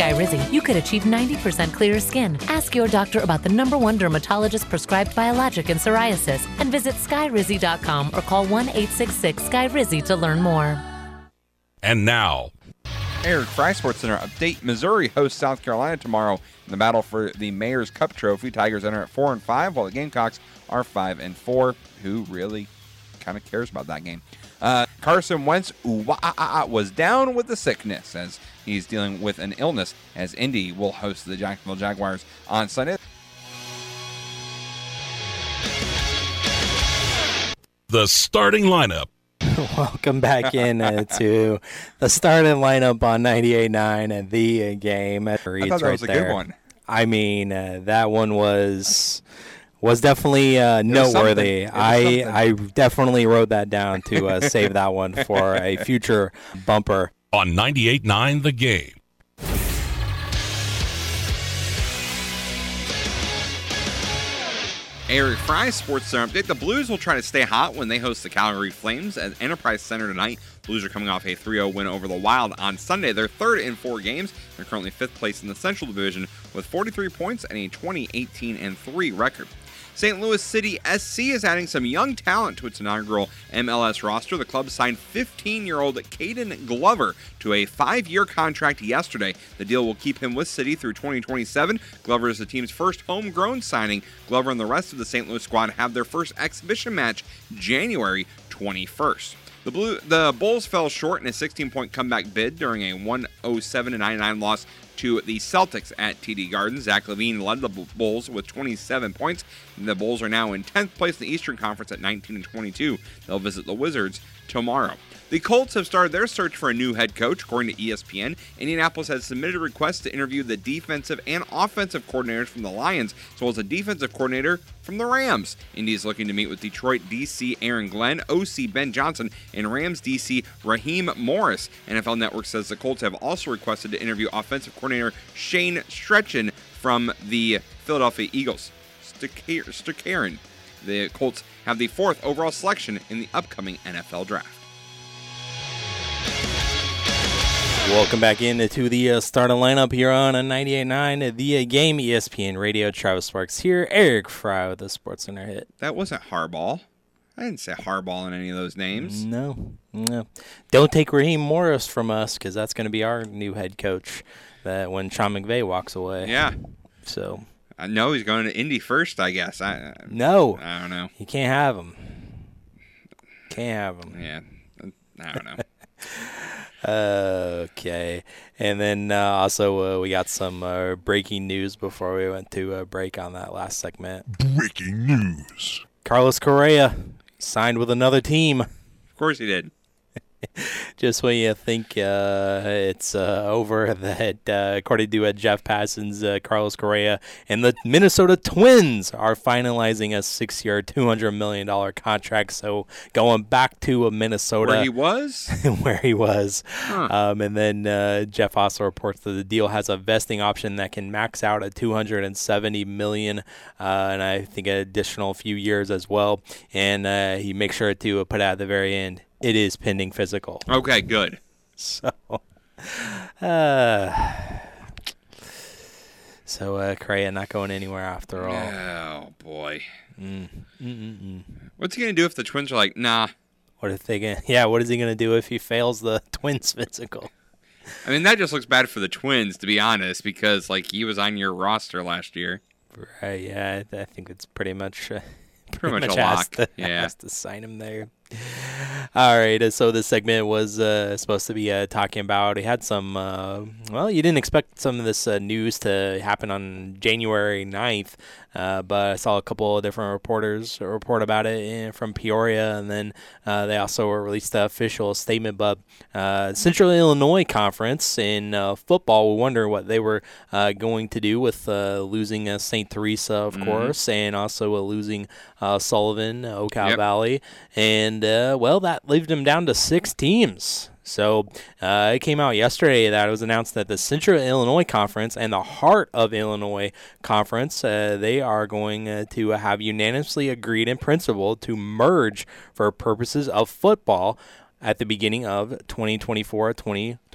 With Skyrizi, you could achieve 90% clearer skin. Ask your doctor about the number one dermatologist prescribed biologic in psoriasis and visit skyrizi.com or call 1 866 Skyrizi to learn more. And now, Eric Fry Sports Center update. Missouri hosts South Carolina tomorrow in the battle for the Mayor's Cup Trophy. Tigers enter at four and five, while the Gamecocks are five and four. Who really kind of cares about that game? Uh, Carson Wentz ooh, wah, ah, ah, ah, was down with the sickness as he's dealing with an illness. As Indy will host the Jacksonville Jaguars on Sunday. the starting lineup. Welcome back in uh, to the starting lineup on 98.9 and the uh, game. I thought that was a good one. I mean, uh, that one was was definitely uh, noteworthy. was I. I definitely wrote that down to uh, save that one for a future bumper. On 98.9 The Game. Eric Fry Sports Center update. The Blues will try to stay hot when they host the Calgary Flames at Enterprise Center tonight. Blues are coming off a 3-0 win over the Wild on Sunday. They're third in four games. They're currently fifth place in the Central Division with 43 points and a 20-18 and 3 record. St. Louis City SC is adding some young talent to its inaugural MLS roster. The club signed 15-year-old Caden Glover to a five-year contract yesterday. The deal will keep him with City through 2027. Glover is the team's first homegrown signing. Glover and the rest of the St. Louis squad have their first exhibition match January 21st. The Blue, the Bulls fell short in a 16-point comeback bid during a 107-99 loss to the Celtics at TD Garden. Zach LaVine led the Bulls with 27 points. The Bulls are now in 10th place in the Eastern Conference at 19 and 22. They'll visit the Wizards tomorrow. The Colts have started their search for a new head coach, according to ESPN. Indianapolis has submitted requests to interview the defensive and offensive coordinators from the Lions, as well as a defensive coordinator from the Rams. Indy is looking to meet with Detroit DC Aaron Glenn, OC Ben Johnson, and Rams DC Raheem Morris. NFL Network says the Colts have also requested to interview offensive coordinator Shane Steichen from the Philadelphia Eagles. Stukaren. The Colts have the fourth overall selection in the upcoming NFL draft. Welcome back into the uh, starting lineup here on a 98.9 The uh, Game ESPN Radio. Travis Sparks here. Eric Fry with the Sports Center hit. That wasn't Harbaugh. I didn't say Harbaugh in any of those names. No, no. Don't take Raheem Morris from us because that's going to be our new head coach. That when Sean McVay walks away. Yeah. So I know he's going to Indy first. I guess. I no, I don't know. you can't have him. Can't have him. Yeah. I don't know. okay. And then uh, also uh, we got some uh, breaking news before we went to a break on that last segment. Breaking news. Carlos Correa signed with another team. Of course he did. Just when you think uh, it's uh, over, that uh, according to uh, Jeff Passan's uh, Carlos Correa and the Minnesota Twins are finalizing a six-year, two hundred million dollar contract. So going back to uh, Minnesota, Where he was? where he was. Huh. Um, and then uh, Jeff also reports that the deal has a vesting option that can max out at 270 million, uh, and I think an additional few years as well. And uh, he makes sure to put out at the very end, it is pending physical. Okay, good. So, uh, so uh, Correa not going anywhere after all. Oh boy. Mm. Mm-mm-mm. What's he gonna do if the Twins are like, nah? What if they gonna? Yeah, what is he gonna do if he fails the Twins physical? I mean, that just looks bad for the Twins, to be honest, because like he was on your roster last year. Right. Yeah, I, think it's pretty much. Uh, Pretty much a has lock, To, yeah. has to sign him there. All right, uh, so this segment was uh, supposed to be uh, talking about. He had some. Uh, well, you didn't expect some of this uh, news to happen on January 9th, uh, but I saw a couple of different reporters report about it in, from Peoria, and then uh, they also released the official statement. But uh, Central Illinois Conference in uh, football, we wonder what they were uh, going to do with uh, losing uh, St. Teresa, of Mhm. course, and also uh, losing uh, Sullivan, Okaw Yep. Valley, and uh, well, that leaved them down to six teams. So uh, it came out yesterday that it was announced that the Central Illinois Conference and the Heart of Illinois Conference uh, they are going uh, to have unanimously agreed in principle to merge for purposes of football at the beginning of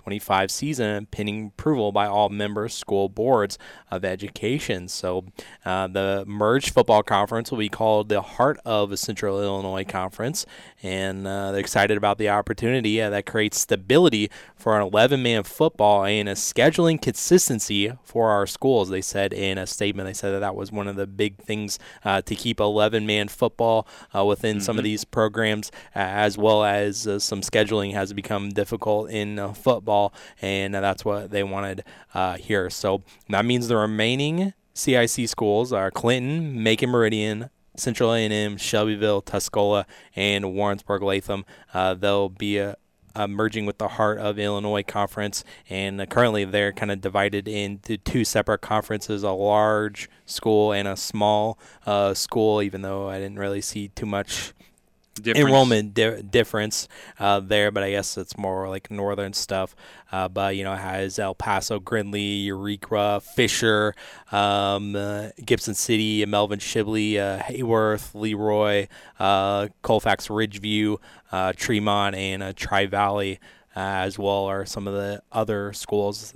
2024-2025 season, pending approval by all member school boards of education. So uh, the merged football conference will be called the Heart of Central Illinois Conference, and uh, they're excited about the opportunity uh, that creates stability for an 11-man football and a scheduling consistency for our schools. They said in a statement, they said that that was one of the big things uh, to keep 11-man football uh, within some of Mhm. these programs, uh, as well as uh, some scheduling has become difficult in uh, football, and that's what they wanted uh, here. So that means the remaining CIC schools are Clinton, Macon Meridian, Central A&M, Shelbyville, Tuscola, and Warrensburg Latham. Uh, they'll be uh, uh, merging with the Heart of Illinois Conference, and uh, currently they're kind of divided into two separate conferences: a large school and a small uh, school. Even though I didn't really see too much Difference. enrollment di- difference uh, there, but I guess it's more like northern stuff. Uh, but you know, it has El Paso, Gridley, Eureka, Fisher, um, uh, Gibson City, Melvin Sibley, uh, Heyworth, Leroy, uh, Colfax, Ridgeview, uh, Tremont, and Tri Valley, as well are some of the other schools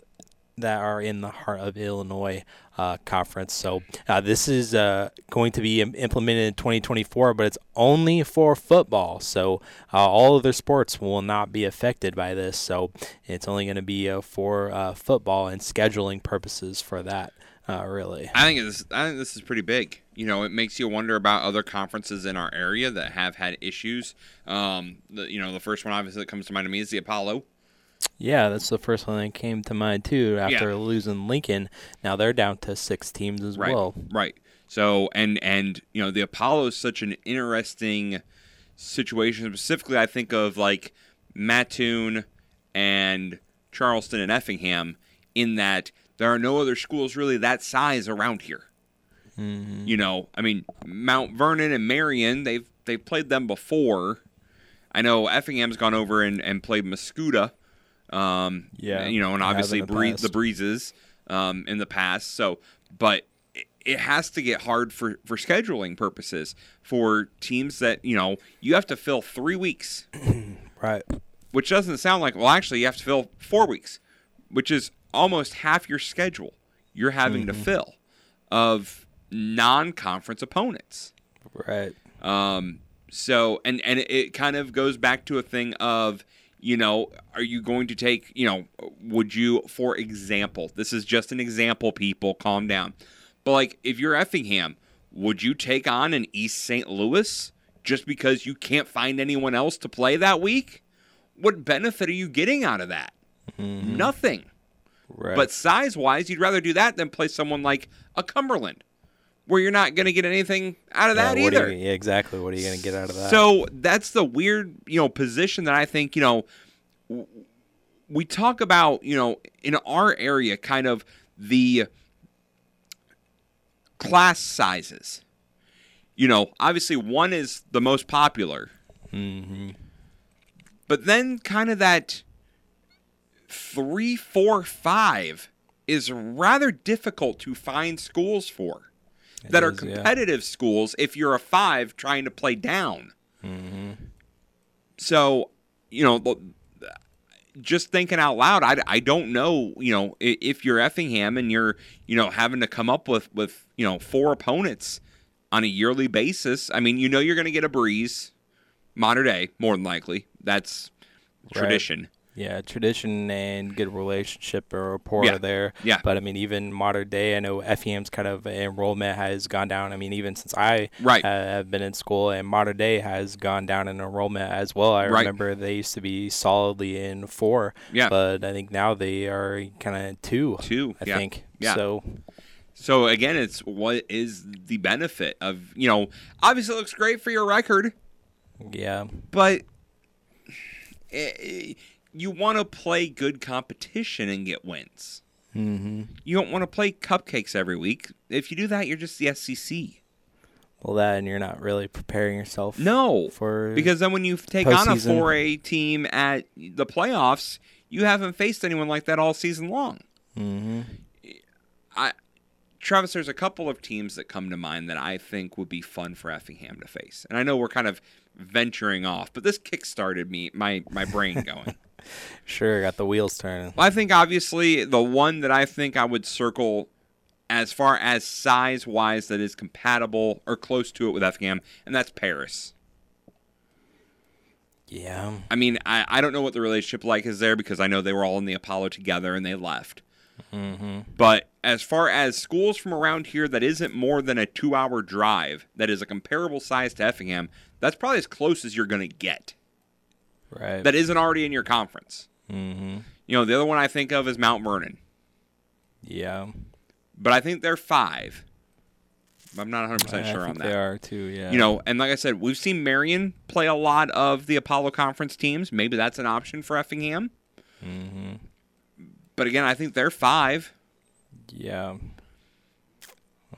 that are in the heart of Illinois uh, conference. So uh, this is uh, going to be im- implemented in 2024, but it's only for football. So uh, all other sports will not be affected by this. So it's only going to be uh, for uh, football and scheduling purposes for that. Really, I think this. I think this is pretty big. You know, it makes you wonder about other conferences in our area that have had issues. Um, the, you know, the first one obviously that comes to mind to me is the Apollo. Yeah, that's the first one that came to mind too. After Yeah. losing Lincoln, now they're down to six teams as Right. well. Right. So and and you know the Apollo is such an interesting situation. Specifically, I think of like Mattoon and Charleston and Effingham in that there are no other schools really that size around here. Mhm. You know, I mean Mount Vernon and Marion, they've they've played them before. I know Effingham's gone over and, and played Mascoutah. Um, Yeah, you know, and obviously the Bree- the breezes um, in the past. So, but it, it has to get hard for for scheduling purposes for teams that you know you have to fill three weeks, right? Which doesn't sound like well, actually you have to fill four weeks, which is almost half your schedule you're having to Mhm. fill of non-conference opponents. Right. Um, so and and it, it kind of goes back to a thing of you know are you going to take you know would you for example this is just an example people calm down. But like if you're effingham would you take on an east st louis just because you can't find anyone else to play that week? What benefit are you getting out of that? Mm-hmm. Nothing. Right. but size wise you'd rather do that than play someone like a cumberland where you're not going to get anything out of Yeah, that either. you- yeah, exactly. What are you going to get out of that? So that's the weird, you know, position that I think, you know, w- we talk about, you know, in our area, kind of the class sizes. You know, obviously one is the most popular, hmm but then kind of that three, four, five is rather difficult to find schools for that are is, yeah. competitive schools if you're a five trying to play down. hmm So, you know, just thinking out loud, I, I don't know, you know, if you're Effingham and you're, you know, having to come up with, with, you know, four opponents on a yearly basis. I mean, you know, you're going to get a Breese, Mater Dei, more than likely. That's Right. Yeah, tradition and good relationship or rapport Yeah. there. Yeah. But I mean, even Mater Dei, I know FEM's kind of enrollment has gone down. I mean, even since I Right. uh, have been in school, and Mater Dei has gone down in enrollment as well. I Right. remember they used to be solidly in four. Yeah. But I think now they are kind of two. Two, I yeah. think. Yeah. So So again, it's what is the benefit of, you know, obviously it looks great for your record, yeah. but eh, you want to play good competition and get wins. hmm You don't want to play cupcakes every week. If you do that, you're just the SEC. Well, that and you're not really preparing yourself. No, For because then when you take on a 4A team at the playoffs, you haven't faced anyone like that all season long. hmm I, Travis, there's a couple of teams that come to mind that I think would be fun for Effingham to face, and I know we're kind of venturing off, but this kick-started me, my my brain going. Sure, got the wheels turning. I think obviously the one that I think I would circle as far as size wise that is compatible or close to it with Effingham, and that's Paris. Yeah. I mean, I, I don't know what the relationship like is there because I know they were all in the Apollo together and they left. hmm But as far as schools from around here that isn't more than a two hour drive, that is a comparable size to Effingham, that's probably as close as you're going to get. Right. That isn't already in your conference. hmm You know, the other one I think of is Mount Vernon, Yeah. but I think they're five. I'm not 100% I sure on think that. They are too. Yeah. You know, and like I said, we've seen Marion play a lot of the Apollo Conference teams. Maybe that's an option for Effingham. Mm-hmm. But again, I think they're five. Yeah.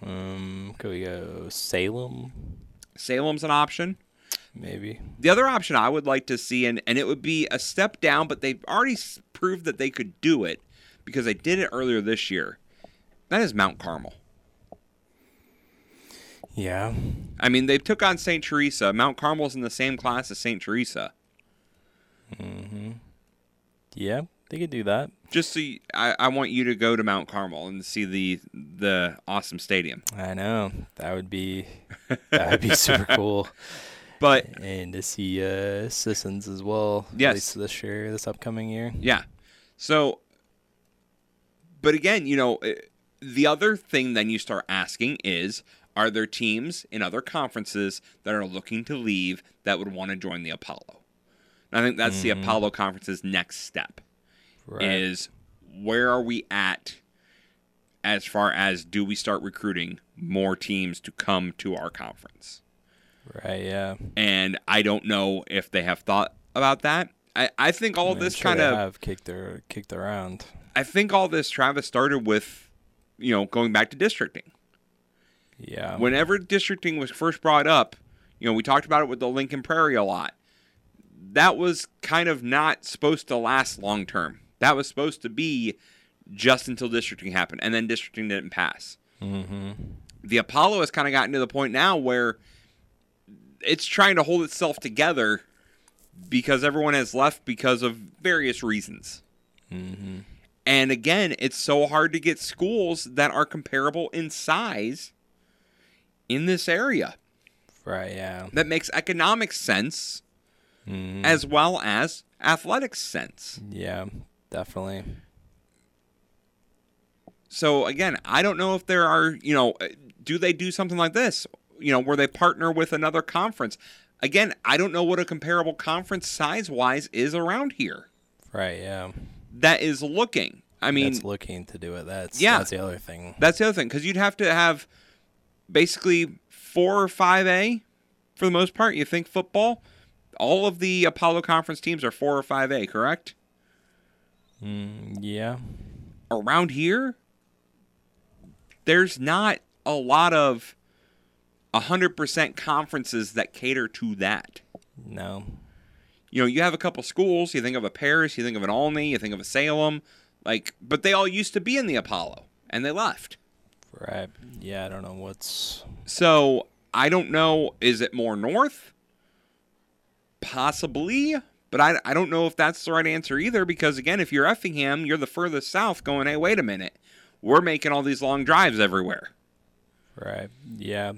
Um, could we go Salem? Salem's an option. Maybe. The other option I would like to see, and, and it would be a step down, but they've already proved that they could do it because they did it earlier this year. That is Mount Carmel. Yeah. I mean, they took on St. Teresa. Mount Carmel's in the same class as St. Teresa. Mm-hmm. Yeah, they could do that. Just so you, I, I want you to go to Mount Carmel and see the the awesome stadium. I know that would be that would be super cool. But and to see uh, Sissons as well. at Yes. least this year, this upcoming year. Yeah. So, but again, you know, eh, the other thing then you start asking is are there teams in other conferences that are looking to leave that would want to join the Apollo? And I think that's the Mhm. Apollo conference's next step. Right. Is where are we at as far as do we start recruiting more teams to come to our conference? Right. Yeah. And I don't know if they have thought about that. I, I think all I mean, this sure kind of have kicked their kicked around. I think all this Travis started with, you know, going back to districting. Yeah. Whenever districting was first brought up, you know, we talked about it with the Lincoln Prairie a lot. That was kind of not supposed to last long term. That was supposed to be just until districting happened, and then districting didn't pass. Mm-hmm. The Apollo has kind of gotten to the point now where it's trying to hold itself together because everyone has left because of various reasons. Mm-hmm. And again, it's so hard to get schools that are comparable in size in this area. Right. Yeah. That makes economic sense Mhm. as well as athletic sense. Yeah. Definitely. So again, I don't know if there are, you know, uh, do they do something like this, you know, where they partner with another conference? Again, I don't know what a comparable conference size-wise is around here Right. Yeah. that is looking. I mean, that's looking to do it. That's yeah. That's the other thing. That's the other thing because you'd have to have basically four or five A for the most part. You think football? All of the Apollo Conference teams are four or five A, correct? Mm, yeah. Around here, there's not a lot of 100% conferences that cater to that. No. You know, you have a couple schools, you think of a Paris, you think of an Olney, you think of a Salem, like but they all used to be in the Apollo and they left. Right. Yeah, I don't know what's So, I don't know is it more north? Possibly, but I, I don't know if that's the right answer either because again, if you're Effingham, you're the furthest south going, "Hey, wait a minute. We're making all these long drives everywhere." Right. Yeah.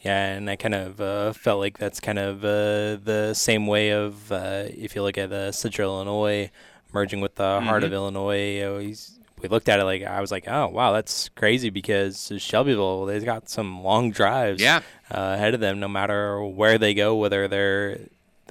Yeah, and I kind of uh, felt like that's kind of uh, the same way of uh, if you look at uh, Central Illinois merging with the heart of Mhm. Illinois. Always, we looked at it like I was like, oh wow, that's crazy because Shelbyville they've got some long drives Yeah. uh, ahead of them, no matter where they go, whether they're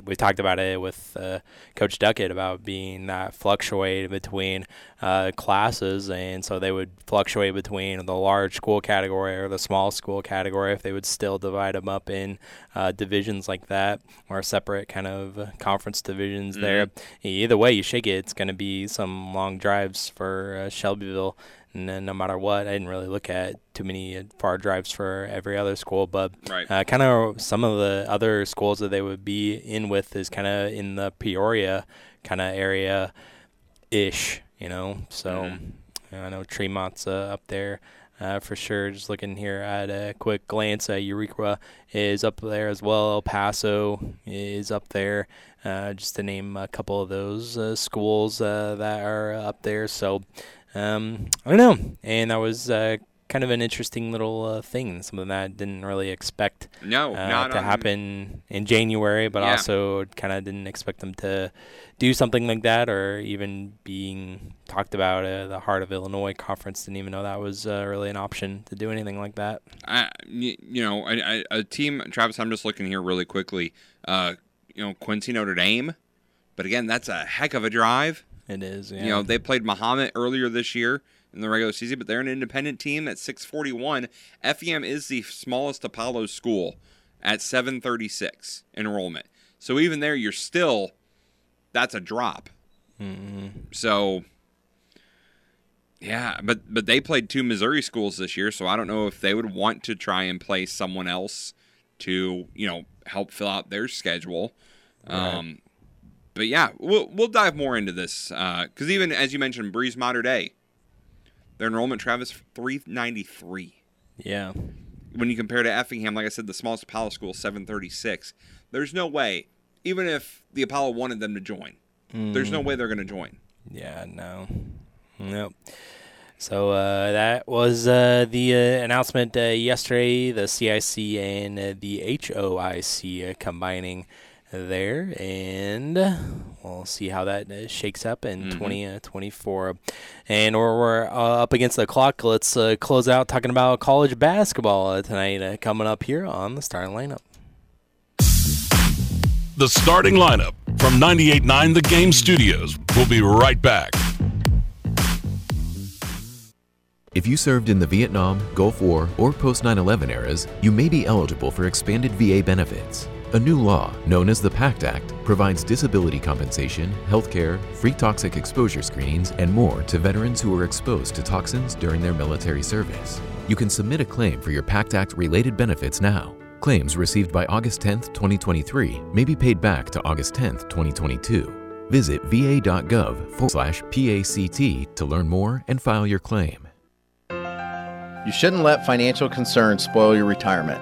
we talked about it with uh, Coach Duckett about being that fluctuate between uh, classes, and so they would fluctuate between the large school category or the small school category if they would still divide them up in uh, divisions like that or separate kind of conference divisions there. Either way you shake it, it's going to be some long drives for uh, Shelbyville. And then no matter what, I didn't really look at too many far drives for every other school, but Right. uh, kind of some of the other schools that they would be in with is kind of in the Peoria kind of area ish, you know. So I know Tremont's uh, up there uh, for sure. Just looking here at a quick glance, uh, Eureka is up there as well. El Paso is up there, uh, just to name a couple of those uh, schools uh, that are up there. So um, I don't know, and that was. Uh, Kind of an interesting little uh, thing, something that I didn't really expect No, uh, not to on- happen in January, but Yeah. also kind of didn't expect them to do something like that, or even being talked about. Uh, the Heart of Illinois conference didn't even know that was uh, really an option to do anything like that. I, you know, a team. Travis, I'm just looking here really quickly. Uh, you know, Quincy Notre Dame, but again, that's a heck of a drive. It is. Yeah. You know, they played Mahomet earlier this year in the regular season, but they're an independent team at 641. FEM is the smallest Apollo school at 736 enrollment. So even there, you're still that's a drop. Mm-hmm. So yeah, but but they played two Missouri schools this year, so I don't know if they would want to try and play someone else to you know help fill out their schedule. Um, but yeah, we'll we'll dive more into this because even as you mentioned, Breese Mater Dei, their enrollment Travis three ninety three. Yeah. When you compare to Effingham, like I said, the smallest Apollo school seven thirty six. There's no way, even if the Apollo wanted them to join, there's no Mm. way they're going to join. Yeah, no. Nope. So uh, that was uh, the uh, announcement uh, yesterday. The CIC and uh, the HOIC uh, combining there, and we'll see how that uh, shakes up in Mhm. 2024. And we're, we're uh, up against the clock. Let's uh, close out talking about college basketball uh, tonight, uh, coming up here on the starting lineup. The starting lineup from 98.9 The Game Studios. We'll be right back. If you served in the Vietnam, Gulf War, or post 9 11 eras, you may be eligible for expanded VA benefits. A new law, known as the PACT Act, provides disability compensation, health care, free toxic exposure screenings, and more to veterans who were exposed to toxins during their military service. You can submit a claim for your PACT Act related benefits now. Claims received by August 10, 2023 may be paid back to August 10, 2022. Visit va.gov forward slash PACT to learn more and file your claim. You shouldn't let financial concerns spoil your retirement,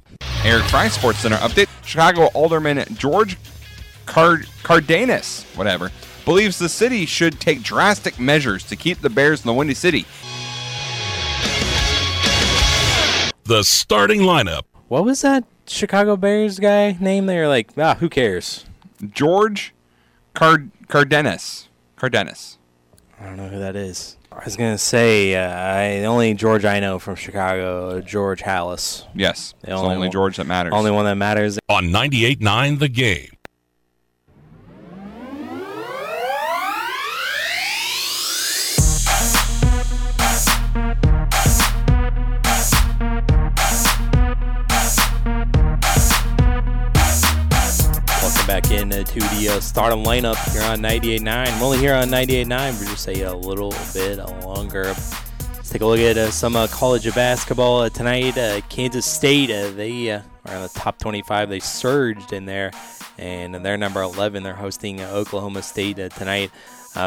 Eric Fry Sports Center update. Chicago Alderman George Card- Cardenas, whatever, believes the city should take drastic measures to keep the Bears in the Windy City. the starting lineup. What was that Chicago Bears guy name? They're like, ah, who cares? George Card Cardenas. Cardenas. I don't know who that is. I was gonna say uh, I, the only George I know from Chicago, George Halas. Yes, the it's the only one- George that matters. Only one that matters. On 98.9 The Game. In to the uh, starting lineup here on 98.9. We're only here on 98.9 for just a, uh little bit longer. Let's take a look at uh, some uh, college basketball uh, tonight. Uh, Kansas State, they are in the top 25. They surged in there, and they're number 11. They're hosting Oklahoma State tonight.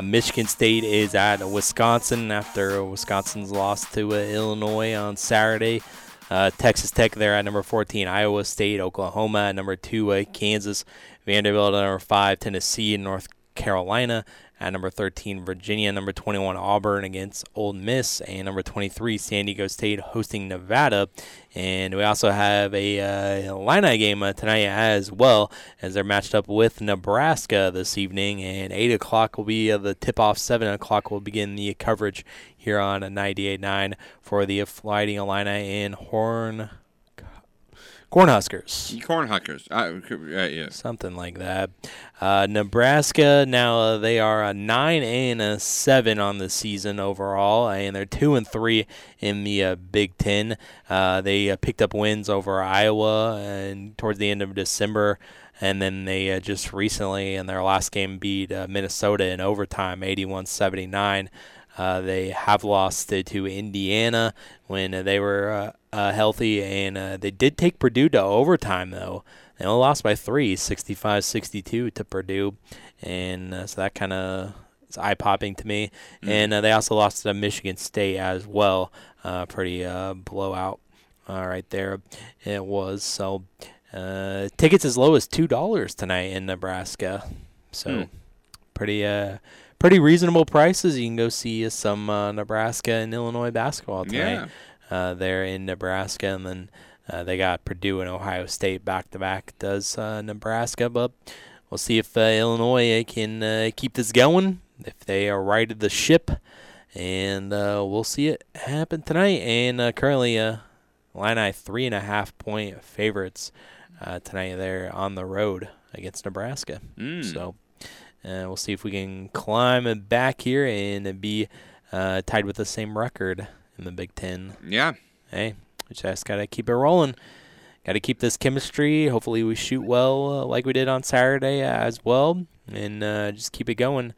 Michigan State is at Wisconsin after Wisconsin's loss to Illinois on Saturday. Uh, Texas Tech there at number 14, Iowa State, Oklahoma at number two, uh, Kansas, Vanderbilt at number five, Tennessee, and North Carolina at number 13, Virginia, number 21, Auburn against Ole Miss, and number 23, San Diego State hosting Nevada. And we also have a uh, Illini game uh, tonight as well, as they're matched up with Nebraska this evening. And 8 o'clock will be uh, the tip off, 7 o'clock will begin the coverage here on 98.9 for the Fighting Illini in Horn. Cornhuskers. Cornhuskers. Uh, uh, yeah. Something like that. Uh, Nebraska now uh, they are a nine and a seven on the season overall, and they're two and three in the uh, Big Ten. Uh, they uh, picked up wins over Iowa and towards the end of December, and then they uh, just recently in their last game beat uh, Minnesota in overtime, 81-79. Uh, they have lost to, Indiana when uh, they were uh, uh, healthy, and uh, they did take Purdue to overtime, though. They only lost by three, 65-62 to Purdue, and uh, so that kind of is eye-popping to me. Mm. And uh, they also lost to Michigan State as well, uh, pretty uh, blowout uh, right there. It was so. Uh, tickets as low as two dollars tonight in Nebraska, so Hmm. pretty uh pretty reasonable prices. You can go see some uh, Nebraska and Illinois basketball tonight. Uh, there in Nebraska, and then uh, they got Purdue and Ohio State back to back. Does uh, Nebraska, but we'll see if uh, Illinois can uh, keep this going. If they are righted the ship, and uh, we'll see it happen tonight. And uh, currently, uh, Illini three and a half point favorites uh, tonight. They're on the road against Nebraska. Mm. So uh, we'll see if we can climb back here and be uh, tied with the same record in the Big Ten. Yeah. Hey, we just got to keep it rolling. Got to keep this chemistry. Hopefully, we shoot well uh, like we did on Saturday as well, and uh, just keep it going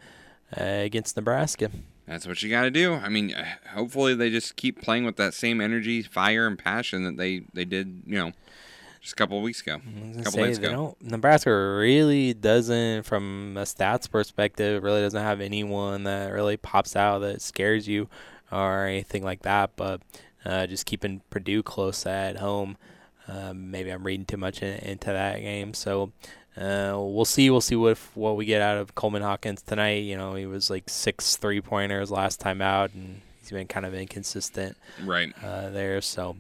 uh, against Nebraska. That's what you got to do. I mean, uh, hopefully they just keep playing with that same energy, fire, and passion that they they did. You know, just a couple of weeks ago, a couple say days ago. Nebraska really doesn't, from a stats perspective, really doesn't have anyone that really pops out that scares you or anything like that. But uh, just keeping Purdue close at home. Um, maybe I'm reading too much in, into that game, so uh, we'll see. We'll see what what we get out of Coleman Hawkins tonight. You know, he was like six three pointers last time out, and he's been kind of inconsistent Right. uh, there. So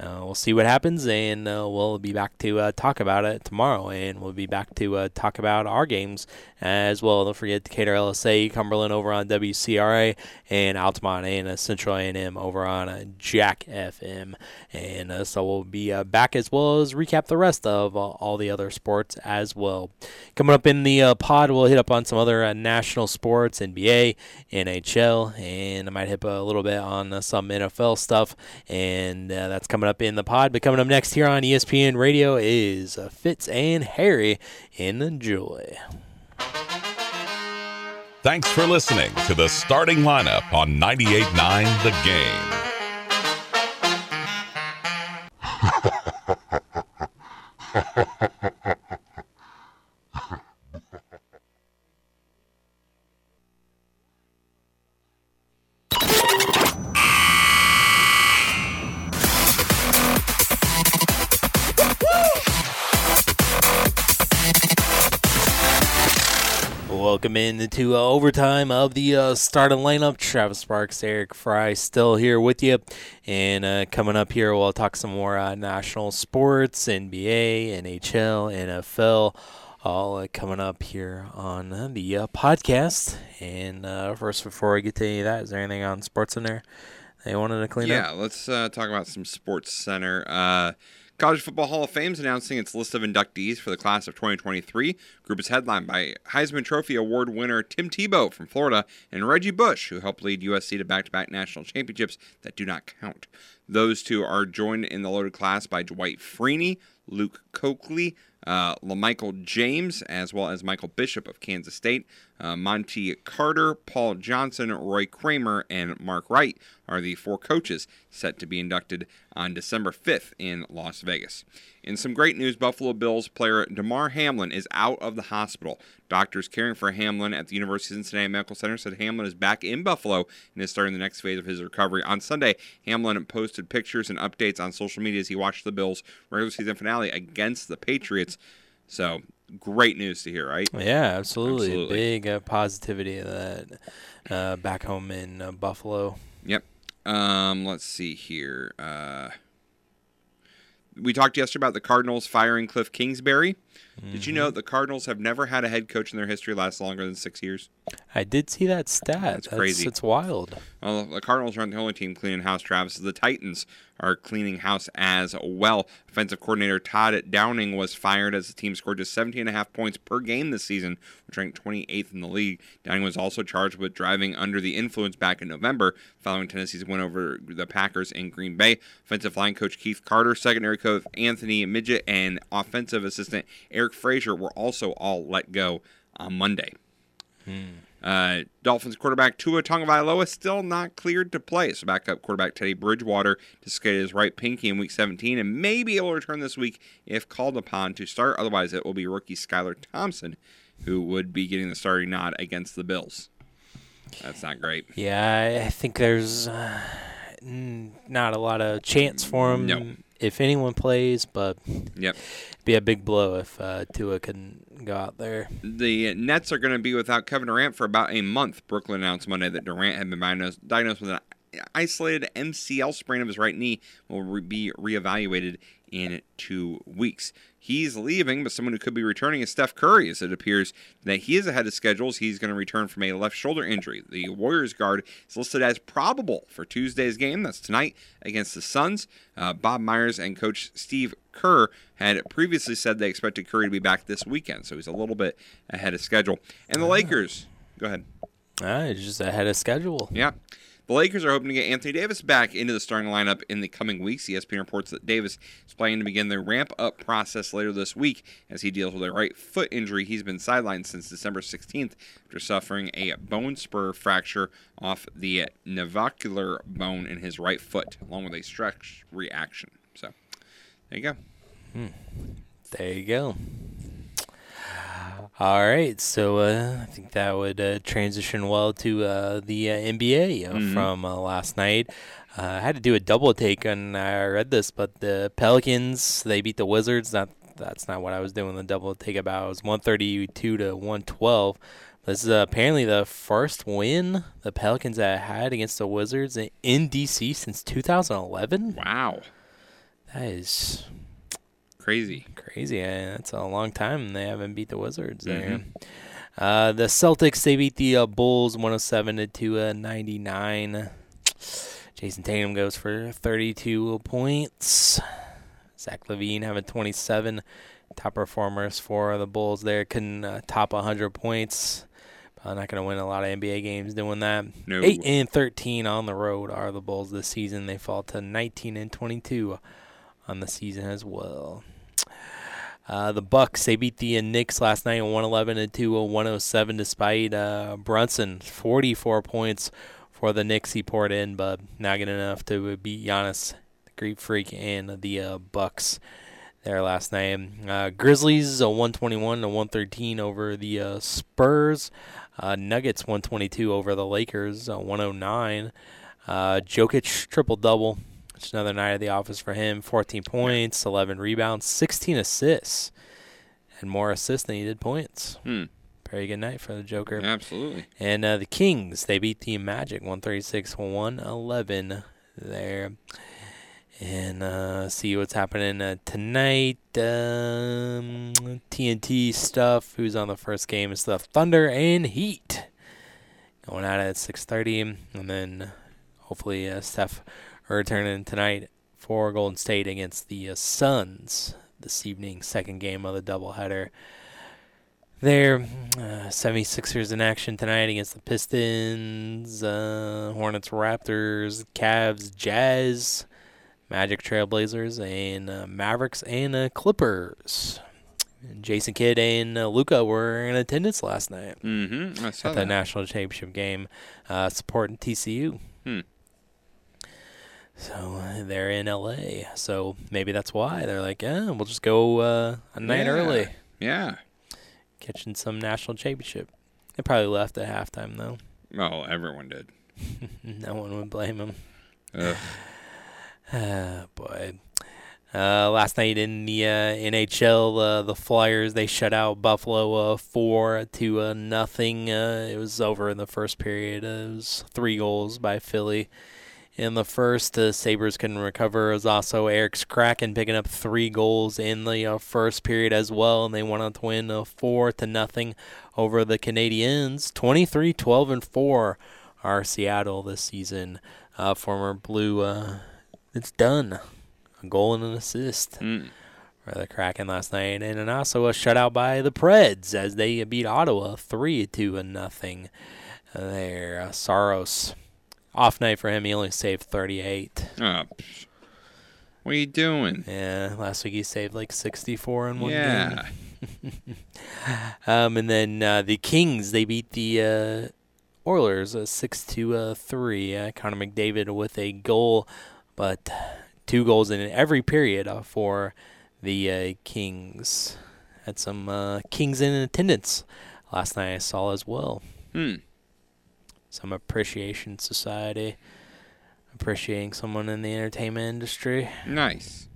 uh, we'll see what happens, and uh, we'll be back to uh, talk about it tomorrow, and we'll be back to uh, talk about our games as well. Don't forget Decatur LSA, Cumberland over on WCRA, and Altamont and uh, Central A&M over on uh, Jack FM, and so we'll be back as well as recap the rest of all the other sports as well. Coming up in the pod, we'll hit up on some other national sports, NBA, NHL, and I might hit a little bit on some NFL stuff, and that's coming up up in the pod. But coming up next here on ESPN Radio is uh, Fitz and Harry in the Joy. Thanks for listening to the starting lineup on 98.9 The Game. ha ha ha welcome in to uh, overtime of the uh, starting lineup. Travis Sparks, Eric Fry, still here with you, and uh, coming up here, we'll talk some more uh, national sports, NBA, NHL, NFL, all uh, coming up here on the uh, podcast. And first, before we get to any of that, is there anything on sports in there they wanted to clean yeah, up? Yeah, let's talk about some Sports Center. College Football Hall of Fame is announcing its list of inductees for the class of 2023. Group is headlined by Heisman Trophy Award winner Tim Tebow from Florida and Reggie Bush, who helped lead USC to back-to-back national championships that do not count. Those two are joined in the loaded class by Dwight Freeney, Luke Kuechly, uh, LaMichael James, as well as Michael Bishop of Kansas State. Uh, Monte Cater, Paul Johnson, Roy Kramer, and Mark Wright are the four coaches set to be inducted on December 5th in Las Vegas. In some great news, Buffalo Bills player Damar Hamlin is out of the hospital. Doctors caring for Hamlin at the University of Cincinnati Medical Center said Hamlin is back in Buffalo and is starting the next phase of his recovery. On Sunday, Hamlin posted pictures and updates on social media as he watched the Bills' regular season finale against the Patriots. So, great news to hear, right? Yeah, absolutely. Absolutely. Big uh, positivity of that uh, back home in uh, Buffalo. Yep. Um, let's see here. Uh, we talked yesterday about the Cardinals firing Cliff Kingsbury. Did you know mm-hmm. the Cardinals have never had a head coach in their history last longer than six years? I did see that stat. That's, crazy. It's wild. Well, the Cardinals aren't the only team cleaning house, Travis. The Titans are cleaning house as well. Offensive coordinator Todd Downing was fired as the team scored just 17.5 points per game this season, which ranked 28th in the league. Downing was also charged with driving under the influence back in November, following Tennessee's win over the Packers in Green Bay. Offensive line coach Keith Carter, secondary coach Anthony Midget, and offensive assistant Eric Frazier were also all let go on Monday. Uh, Dolphins quarterback Tua Tagovailoa still not cleared to play. So backup quarterback Teddy Bridgewater dislocated his right pinky in Week 17 and may be able to return this week if called upon to start. Otherwise, it will be rookie Skylar Thompson who would be getting the starting nod against the Bills. That's not great. Yeah, I think there's uh, not a lot of chance for him No. If anyone plays, but Yep. be a big blow if uh, Tua can go out there. The Nets are going to be without Kevin Durant for about a month. Brooklyn announced Monday that Durant had been diagnosed, diagnosed with an isolated MCL sprain of his right knee. Will re- be reevaluated in two weeks. He's leaving, but someone who could be returning is Steph Curry, as it appears that he is ahead of schedules. He's going to return from a left shoulder injury. The Warriors guard is listed as probable for Tuesday's game. That's tonight against the Suns. Uh, Bob Myers and Coach Steve Kerr had previously said they expected Curry to be back this weekend, so he's a little bit ahead of schedule. And the Lakers, go ahead. Ah, it's just ahead of schedule. Yeah. The Lakers are hoping to get Anthony Davis back into the starting lineup in the coming weeks. ESPN reports that Davis is planning to begin the ramp up process later this week as he deals with a right foot injury. He's been sidelined since December 16th after suffering a bone spur fracture off the navicular bone in his right foot, along with a stress reaction. So, there you go. Hmm. There you go. All right, so uh, I think that would uh, transition well to uh, the uh, NBA uh, Mhm. from uh, last night. Uh, I had to do a double take and I read this, but the Pelicans they beat the Wizards. Not that's not what I was doing the double take about. It was one thirty two to one twelve. This is apparently the first win the Pelicans have had against the Wizards in, in DC since 2011. Wow, that is crazy. Crazy. That's a long time they haven't beat the Wizards there. Mhm. Uh, the Celtics they beat the uh, Bulls 107 to two, uh, 99. Jayson Tatum goes for 32 points. Zach LaVine having 27. Top performers for the Bulls there. Couldn't uh, top 100 points. Probably not going to win a lot of NBA games doing that. No. 8 and 13 on the road are the Bulls this season. They fall to 19 and 22 on the season as well. Uh, the Bucks they beat the Knicks last night 111 to 2 107 despite uh, Brunson 44 points for the Knicks he poured in but not good enough to beat Giannis the Greek Freak and the uh, Bucks there last night. Uh, Grizzlies uh, 121 to 113 over the uh, Spurs. Nuggets 122 over the Lakers uh, 109. Uh, Jokic triple double. It's another night at the office for him. 14 points, 11 rebounds, 16 assists, and more assists than he did points. Hmm. Very good night for the Joker. Absolutely. And uh, the Kings, they beat the Magic 136 111 there. And uh, see what's happening uh, tonight. Um, TNT stuff. Who's on the first game? It's the Thunder and Heat going out at 6:30, and then hopefully uh, Steph returning tonight for Golden State against the uh, Suns this evening. Second game of the doubleheader. There, uh, 76ers in action tonight against the Pistons, uh, Hornets, Raptors, Cavs, Jazz, Magic, Trailblazers, and uh, Mavericks and uh, Clippers. And Jason Kidd and uh, Luka were in attendance last night Mm-hmm. At the that. national championship game, uh, supporting TCU. Hmm. So uh, they're in LA. So maybe that's why they're like, yeah, we'll just go uh, a night Yeah. early. Yeah. Catching some national championship. They probably left at halftime though. Well, everyone did. no one would blame them. Ugh. Ah, boy. Uh, last night in the uh, NHL, uh, the Flyers they shut out Buffalo uh, four to uh, nothing. Uh, it was over in the first period. Uh, it was three goals by Philly. In the first, uh, Sabres couldn't recover. It was also Eric's Kraken picking up three goals in the uh, first period as well, and they went on to win uh, four to nothing over the Canadiens. 23, 12, and four are Seattle this season. Uh, former Blue, uh, it's done. A goal and an assist Hmm. for the Kraken last night, and then also a shutout by the Preds as they beat Ottawa three to a nothing. There, uh, Saros off night for him. He only saved 38. Oh, what are you doing? Yeah, last week he saved like 64 in one Yeah. game. um, and then uh, the Kings they beat the uh, Oilers uh, six to uh, three. Uh, Connor McDavid with a goal, but two goals in every period uh, for the uh, Kings. Had some uh, Kings in attendance last night. I saw as well. Hmm. Some appreciation society, appreciating someone in the entertainment industry. Nice.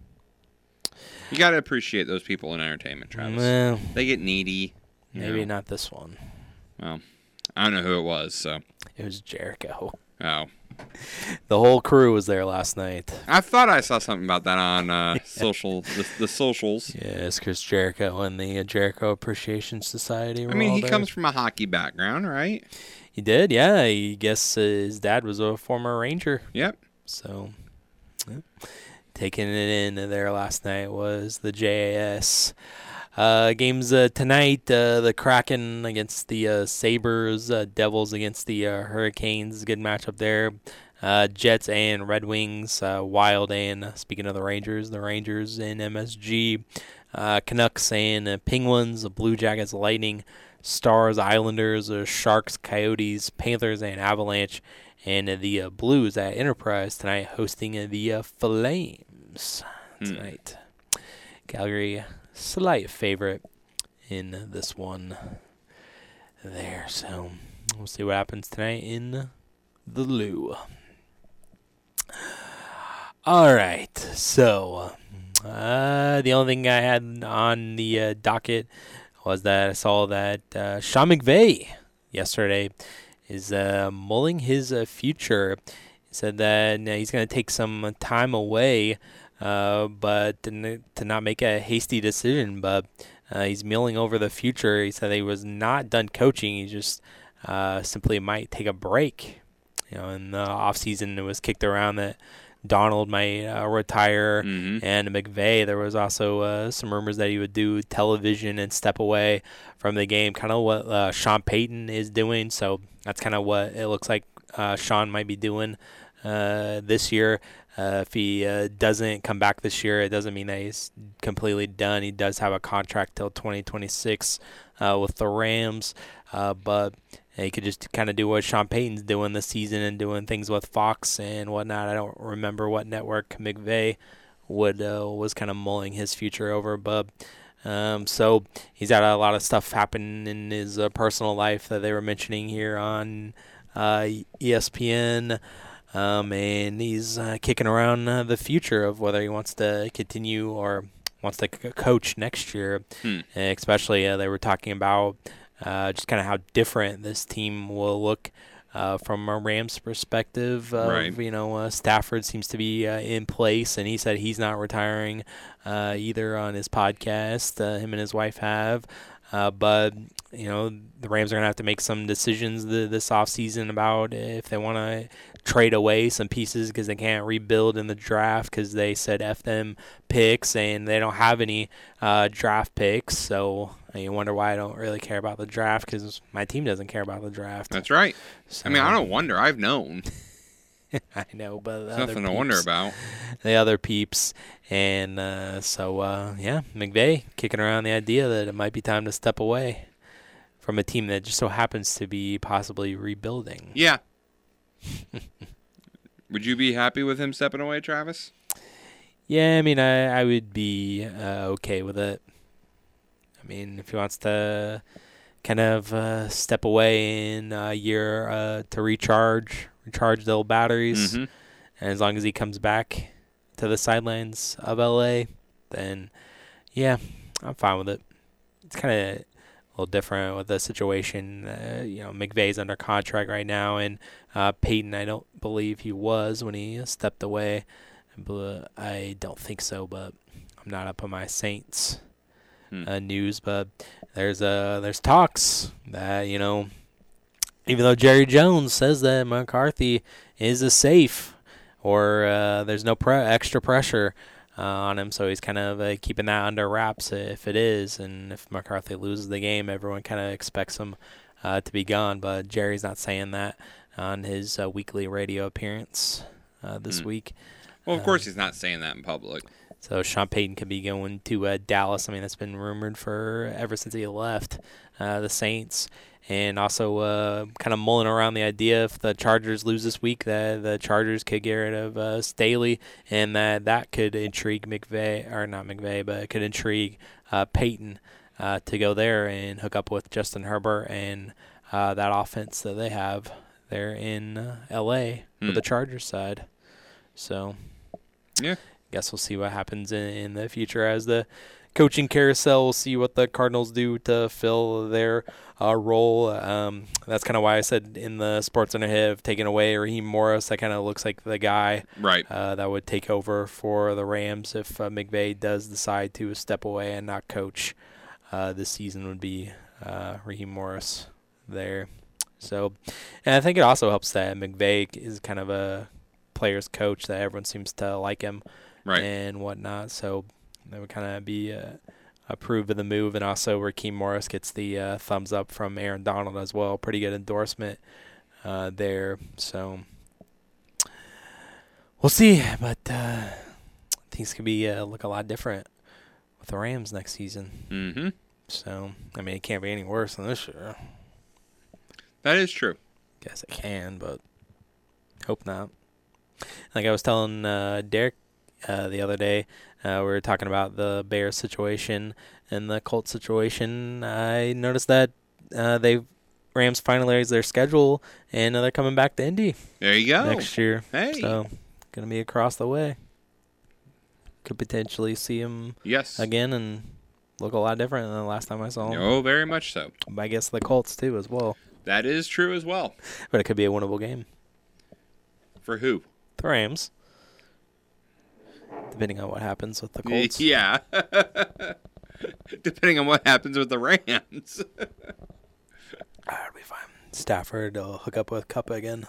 You got to appreciate those people in entertainment, Travis. Well, they get needy. Maybe know. not this one. Well, I don't know who it was, so. It was Jericho. Oh. The whole crew was there last night. I thought I saw something about that on uh, social, the, the socials. Yes, Chris Jericho and the uh, Jericho Appreciation Society. I mean, he there. comes from a hockey background, right? He did, yeah. I guess his dad was a former Ranger. Yep. So, yeah. taking it in there last night was the JAS. Uh, games uh, tonight: uh, the Kraken against the uh, Sabres, uh, Devils against the uh, Hurricanes. Good matchup there. Uh, Jets and Red Wings, uh, Wild and speaking of the Rangers, the Rangers and MSG, uh, Canucks and uh, Penguins, Blue Jackets, Lightning, Stars, Islanders, uh, Sharks, Coyotes, Panthers, and Avalanche, and uh, the uh, Blues at Enterprise tonight hosting uh, the uh, Flames tonight. Calgary, slight favorite in this one there. So we'll see what happens tonight in the Lou. All right. So uh, the only thing I had on the uh, docket was that I saw that uh, Sean McVay yesterday is uh, mulling his uh, future. He said that uh, he's going to take some time away, uh, but to, to not make a hasty decision. But uh, he's mulling over the future. He said he was not done coaching. He just simply might take a break. You know, in the off season, it was kicked around that Donald might uh, retire, and McVay. There was also uh, some rumors that he would do television and step away from the game, kind of what uh, Sean Payton is doing. So that's kind of what it looks like uh, Sean might be doing uh, this year. Uh, if he uh, doesn't come back this year, it doesn't mean that he's completely done. He does have a contract till 2026 uh, with the Rams, uh, but he could just kind of do what Sean Payton's doing this season and doing things with Fox and whatnot. I don't remember what network McVay would uh, was kind of mulling his future over, but. Um, so he's had a lot of stuff happen in his uh, personal life that they were mentioning here on uh, ESPN. Um, and he's uh, kicking around uh, the future of whether he wants to continue or wants to c- coach next year. Hmm. Especially, uh, they were talking about uh, just kind of how different this team will look. Uh, from a Rams perspective, Right. you know, uh, Stafford seems to be uh, in place, and he said he's not retiring uh, either on his podcast. Uh, him and his wife have. Uh, but, you know, the Rams are going to have to make some decisions th- this offseason about if they want to trade away some pieces because they can't rebuild in the draft because they said F them picks and they don't have any uh, draft picks. So uh, you wonder why I don't really care about the draft because my team doesn't care about the draft. That's right. I mean, I don't wonder. I've known. I know, but the nothing to wonder about. The other peeps, and uh, so uh, yeah, McVay kicking around the idea that it might be time to step away from a team that just so happens to be possibly rebuilding. Yeah. Would you be happy with him stepping away, Travis? Yeah, I mean, I I would be uh, okay with it. I mean, if he wants to kind of uh, step away in a year uh, to recharge, recharge the old batteries, Mhm. and as long as he comes back to the sidelines of LA, then yeah, I'm fine with it. It's kind of a little different with the situation. Uh, you know, McVay's under contract right now, and uh, Payton, I don't believe he was when he stepped away. I don't think so, but I'm not up on my Saints Hmm. uh, news. But there's uh there's talks that you know, even though Jerry Jones says that McCarthy is a safe, or uh, there's no pre- extra pressure uh, on him, so he's kind of uh, keeping that under wraps if it is, and if McCarthy loses the game, everyone kind of expects him uh, to be gone. But Jerry's not saying that on his uh, weekly radio appearance uh, this Hmm. week. Well, of course he's not saying that in public. So Sean Payton could be going to uh, Dallas. I mean, that's been rumored for ever since he left uh, the Saints, and also uh, kind of mulling around the idea if the Chargers lose this week, that the Chargers could get rid of uh, Staley, and that that could intrigue McVay or not McVay, but it could intrigue uh, Payton uh, to go there and hook up with Justin Herbert and uh, that offense that they have there in uh, L.A. Hmm. with the Chargers side. So Yeah. Guess we'll see what happens in, in the future as the coaching carousel. We'll see what the Cardinals do to fill their uh, role. Um, that's kind of why I said in the Sports Center hit of taking away Raheem Morris. That kind of looks like the guy Right. uh, that would take over for the Rams if uh, McVay does decide to step away and not coach uh, this season. Would be uh, Raheem Morris there. So, and I think it also helps that McVay is kind of a player's coach that everyone seems to like him Right. and whatnot. So that would kind of be uh, approve of the move. And also, Raheem Morris gets the uh, thumbs up from Aaron Donald as well. Pretty good endorsement uh, there. So we'll see, but uh, things could be uh, look a lot different with the Rams next season. Mm-hmm. So I mean, it can't be any worse than this year. That is true. Guess it can, but hope not. Like I was telling uh, Derek uh, the other day, uh, we were talking about the Bears situation and the Colts situation. I noticed that uh, they Rams finalized their schedule and they're coming back to Indy There you go. next year. Hey. So gonna be across the way. Could potentially see him Yes. again and look a lot different than the last time I saw him. Oh, very much so. I guess the Colts too as well. That is true as well. But it could be a winnable game. For who? The Rams. Depending on what happens with the Colts. Yeah. Depending on what happens with the Rams. I'll be fine. Stafford will hook up with Kupp again.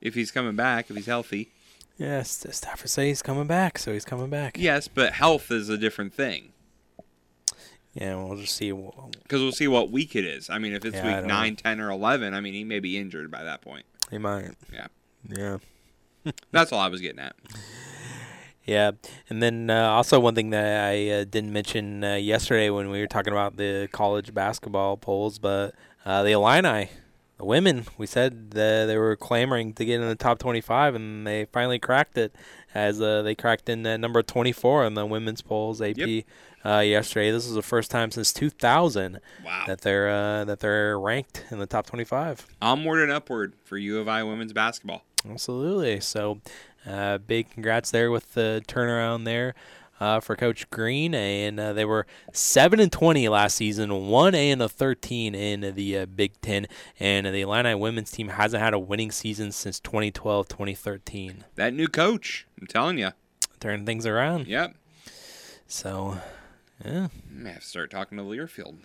if he's coming back, if he's healthy. Yes, Stafford said he's coming back, so he's coming back. Yes, but health is a different thing. Yeah, we'll just see. Because we'll see what week it is. I mean, if it's Yeah, week don't 9, 10, or 11, I mean, he may be injured by that point. He might. Yeah. Yeah. That's all I was getting at. Yeah, and then uh, also one thing that I uh, didn't mention uh, yesterday when we were talking about the college basketball polls, but uh, the Illini, the women, we said that they were clamoring to get in the top 25, and they finally cracked it as uh, they cracked in at number 24 in the women's polls AP uh, yesterday. This is the first time since 2000 that they're uh, that they're ranked in the top 25. Onward and upward for U of I women's basketball. Absolutely. So, uh, big congrats there with the turnaround there uh, for Coach Green, and uh, they were seven and twenty last season, one and a thirteen in the uh, Big Ten, and the Illini women's team hasn't had a winning season since 2012-2013. That new coach, I'm telling you, turning things around. Yep. So, yeah, I have to start talking to Learfield.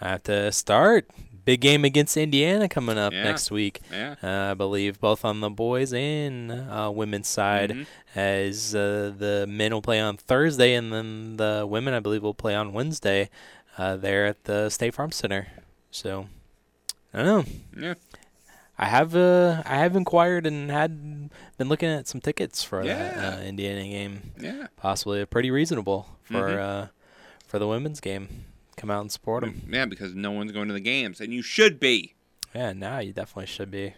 I have to start. Big game against Indiana coming up Yeah. next week. Yeah. Uh, I believe both on the boys and uh, women's side, Mhm. as uh, the men will play on Thursday, and then the women, I believe, will play on Wednesday uh, there at the State Farm Center. So, I don't know. Yeah. I have uh, I have inquired and had been looking at some tickets for that uh, Indiana game. Yeah. possibly pretty reasonable for Mhm. uh, for the women's game. Come out and support them. Yeah, because no one's going to the games, and you should be. Yeah, now you definitely should be.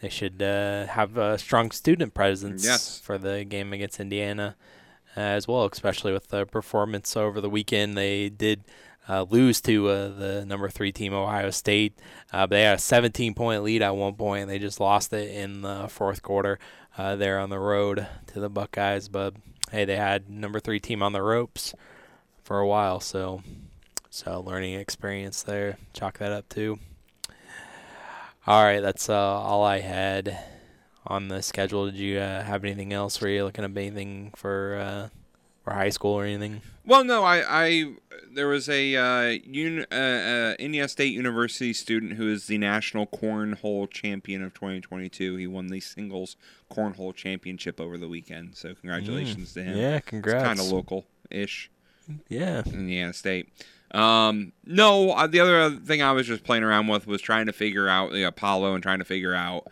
They should uh, have a strong student presence Yes. for the game against Indiana uh, as well, especially with the performance over the weekend. They did uh, lose to uh, the number three team, Ohio State. Uh, but they had a 17 point lead at one point, and they just lost it in the fourth quarter uh, there on the road to the Buckeyes. But hey, they had number three team on the ropes for a while, so so learning experience there. Chalk that up too. All right, that's uh, all I had on the schedule. Did you uh, have anything else? Were you looking up anything for uh, for high school or anything? Well, no, I, I there was a uh, un, uh, uh, Indiana State University student who is the national cornhole champion of 2022. He won the singles cornhole championship over the weekend. So congratulations Mm, to him. yeah, congrats. Kind of local ish. Yeah, Indiana State. Um, no, uh, the other thing I was just playing around with was trying to figure out the Apollo and trying to figure out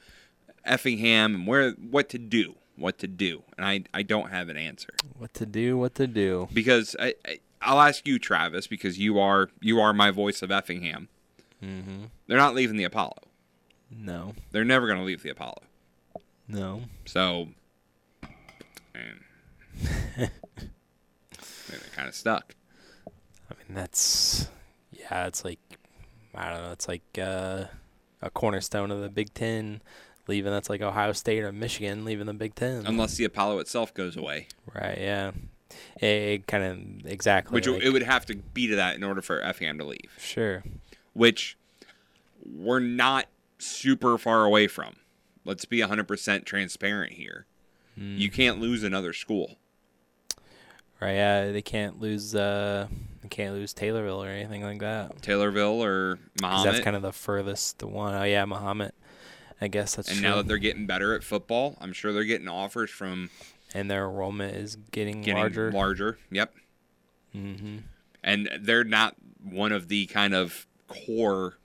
Effingham and where what to do, what to do, and I I don't have an answer What to do? What to do? because I, I I'll ask you, Travis, because you are you are my voice of Effingham. Mm-hmm. They're not leaving the Apollo. No, They're never going to leave the Apollo. no. So, man, they're kind of stuck. Mean, that's yeah. It's like I don't know. It's like uh, a cornerstone of the Big Ten. Leaving that's like Ohio State or Michigan leaving the Big Ten. Unless the Apollo itself goes away, Right. Yeah. It, kind of exactly. which like- it would have to be to that in order for Effingham to leave. Sure. which we're not super far away from. Let's be 100% transparent here. Hmm. You can't lose another school. Right. Yeah. They can't lose. Uh, can't lose Taylorville or anything like that. Taylorville or Mahomet. That's kind of the furthest one. Oh yeah, Mahomet. I guess that's and true. now that they're getting better at football, I'm sure they're getting offers from and their enrollment is getting, getting larger. larger. Yep. mm-hmm. And they're not one of the kind of core.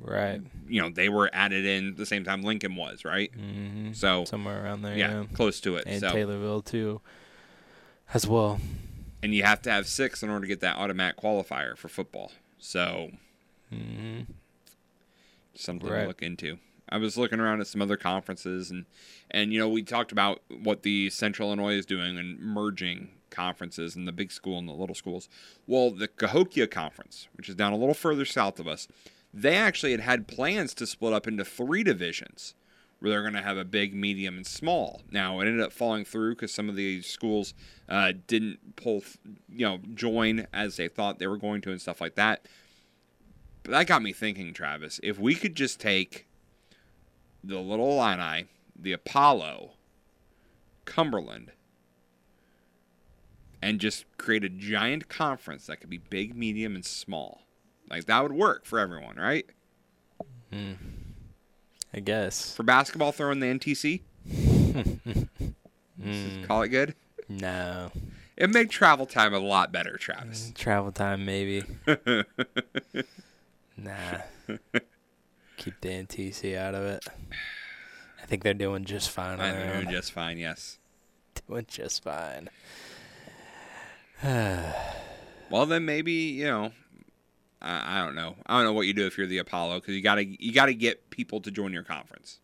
Right. You know, they were added in the same time Lincoln was, right? Mm-hmm. So somewhere around there. yeah, Yeah. close to it. And so Taylorville too, as well. And you have to have six in order to get that automatic qualifier for football. So Mm-hmm. something Right. to look into. I was looking around at some other conferences and and you know we talked about what the Central Illinois is doing and merging conferences and the big school and the little schools. Well, the Cahokia Conference, which is down a little further south of us, they actually had had plans to split up into three divisions where they're going to have a big, medium, and small. Now it ended up falling through because some of these schools uh, didn't pull, you know, join as they thought they were going to and stuff like that. But that got me thinking, Travis. If we could just take the Little Illini, the Apollo, Cumberland, and just create a giant conference that could be big, medium, and small, like that would work for everyone, right? Hmm. I guess. For basketball, throw in the NTC. Mm. Call it good. No. It made travel time a lot better, Travis. Travel time, maybe. nah. Keep the NTC out of it. I think they're doing just fine on I know own. just fine. Yes. Doing just fine. Well, then maybe you know. I, I don't know. I don't know what you do if you're the Apollo because you gotta you gotta get people to join your conference.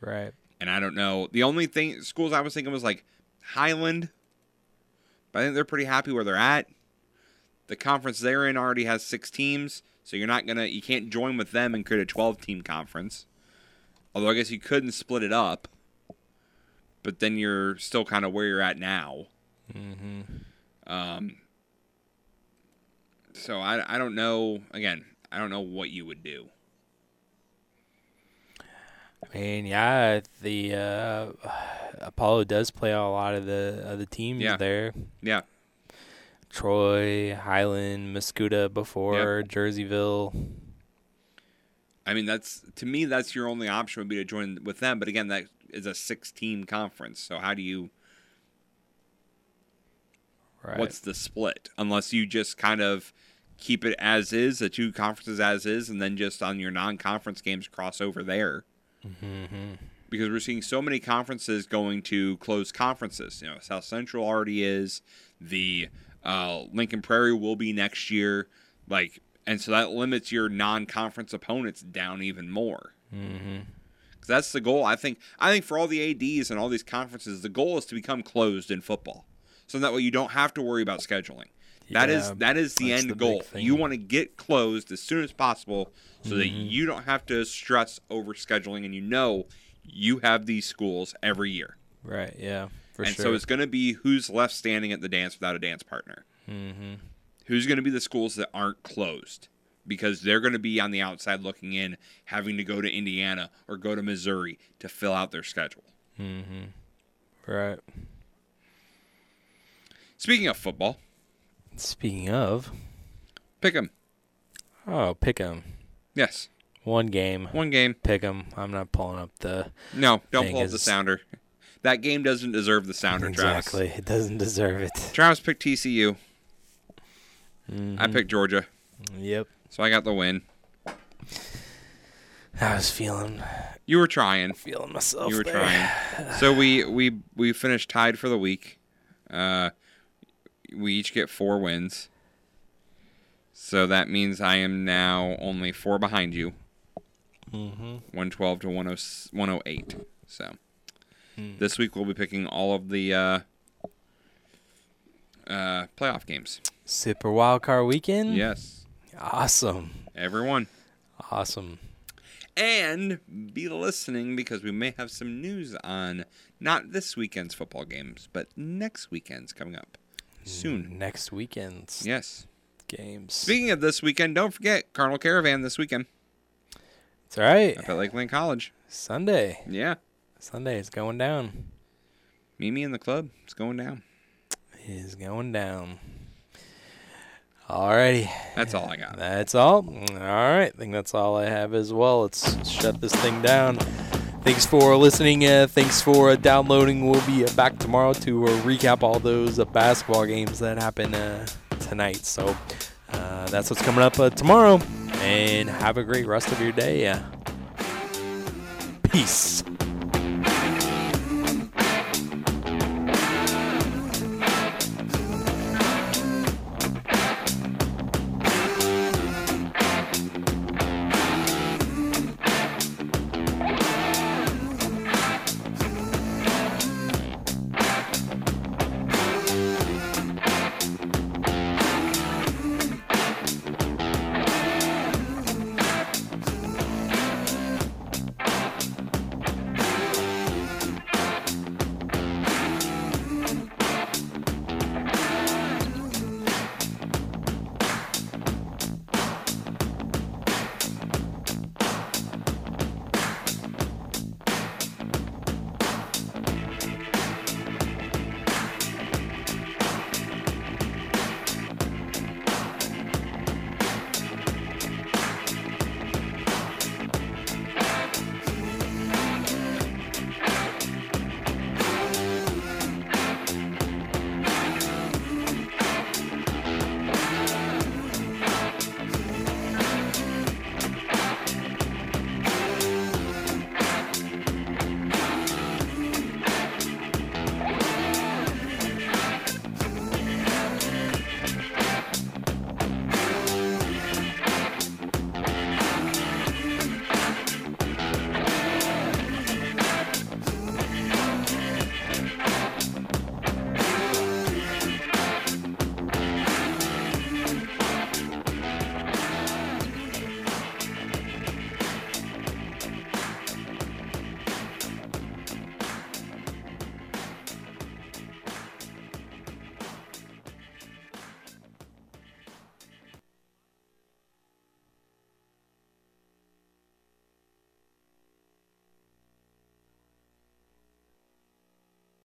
Right. And I don't know. The only thing schools I was thinking was like Highland, but I think they're pretty happy where they're at. The conference they're in already has six teams, so you're not gonna you can't join with them and create a 12 team conference. Although I guess you couldn't split it up, but then you're still kind of where you're at now. Mm-hmm. Um, so I, I don't know. Again, I don't know what you would do. I mean, yeah, the uh, Apollo does play a lot of the other the teams Yeah. there. Yeah. Troy, Highland, Mascoutah before, Jerseyville. I mean, that's to me, that's your only option would be to join with them. But again, that is a six-team conference. So how do you? Right. What's the split? Unless you just kind of keep it as is, the two conferences as is, and then just on your non-conference games cross over there. Mm-hmm. because we're seeing so many conferences going to closed conferences. You know, South Central already is. The uh, Lincoln Prairie will be next year. Like, and so that limits your non-conference opponents down even more. Mm-hmm. 'Cause that's the goal. I think. I think for all the ads and all these conferences, the goal is to become closed in football, so that way you don't have to worry about scheduling. That is Yeah, that is the end the goal. You want to get closed as soon as possible, so that Mhm. you don't have to stress over scheduling, and you know you have these schools every year. Right. Yeah. For and sure. so it's going to be who's left standing at the dance without a dance partner. Mm-hmm. Who's going to be the schools that aren't closed because they're going to be on the outside looking in, having to go to Indiana or go to Missouri to fill out their schedule. Mm-hmm. Right. Speaking of football, Speaking of, pick 'em. Oh, pick 'em. Yes. One game. One game. Pick 'em. I'm not pulling up the. No, don't pull up the sounder. That game doesn't deserve the sounder, Travis. Exactly. It doesn't deserve it. Travis picked TCU. I Mhm. picked Georgia. Yep. So I got the win. I was feeling. You were trying. Feeling myself You were there. trying. So we we we finished tied for the week. Uh, we each get four wins. So that means I am now only four behind you. Mhm. 112 to 10 108. So Hmm. this week we'll be picking all of the uh, uh, playoff games. Super Wildcard Weekend? Yes. Awesome. Everyone. Awesome. And be listening because we may have some news on not this weekend's football games, but next weekend's coming up soon. Mm. Next weekend's Yes. games. Speaking of this weekend, don't forget Cardinal Caravan this weekend. That's right. Up at Lakeland College. Sunday. Yeah. Sunday is going down. Mimi and the club. It's going down. Is going down. Alrighty. That's all I got. That's all. All right. I think that's all I have as well. Let's shut this thing down. Thanks for listening. Uh, thanks for uh, downloading. We'll be uh, back tomorrow to uh, recap all those uh, basketball games that happen uh, tonight. So that's what's coming up tomorrow. And have a great rest of your day. Peace.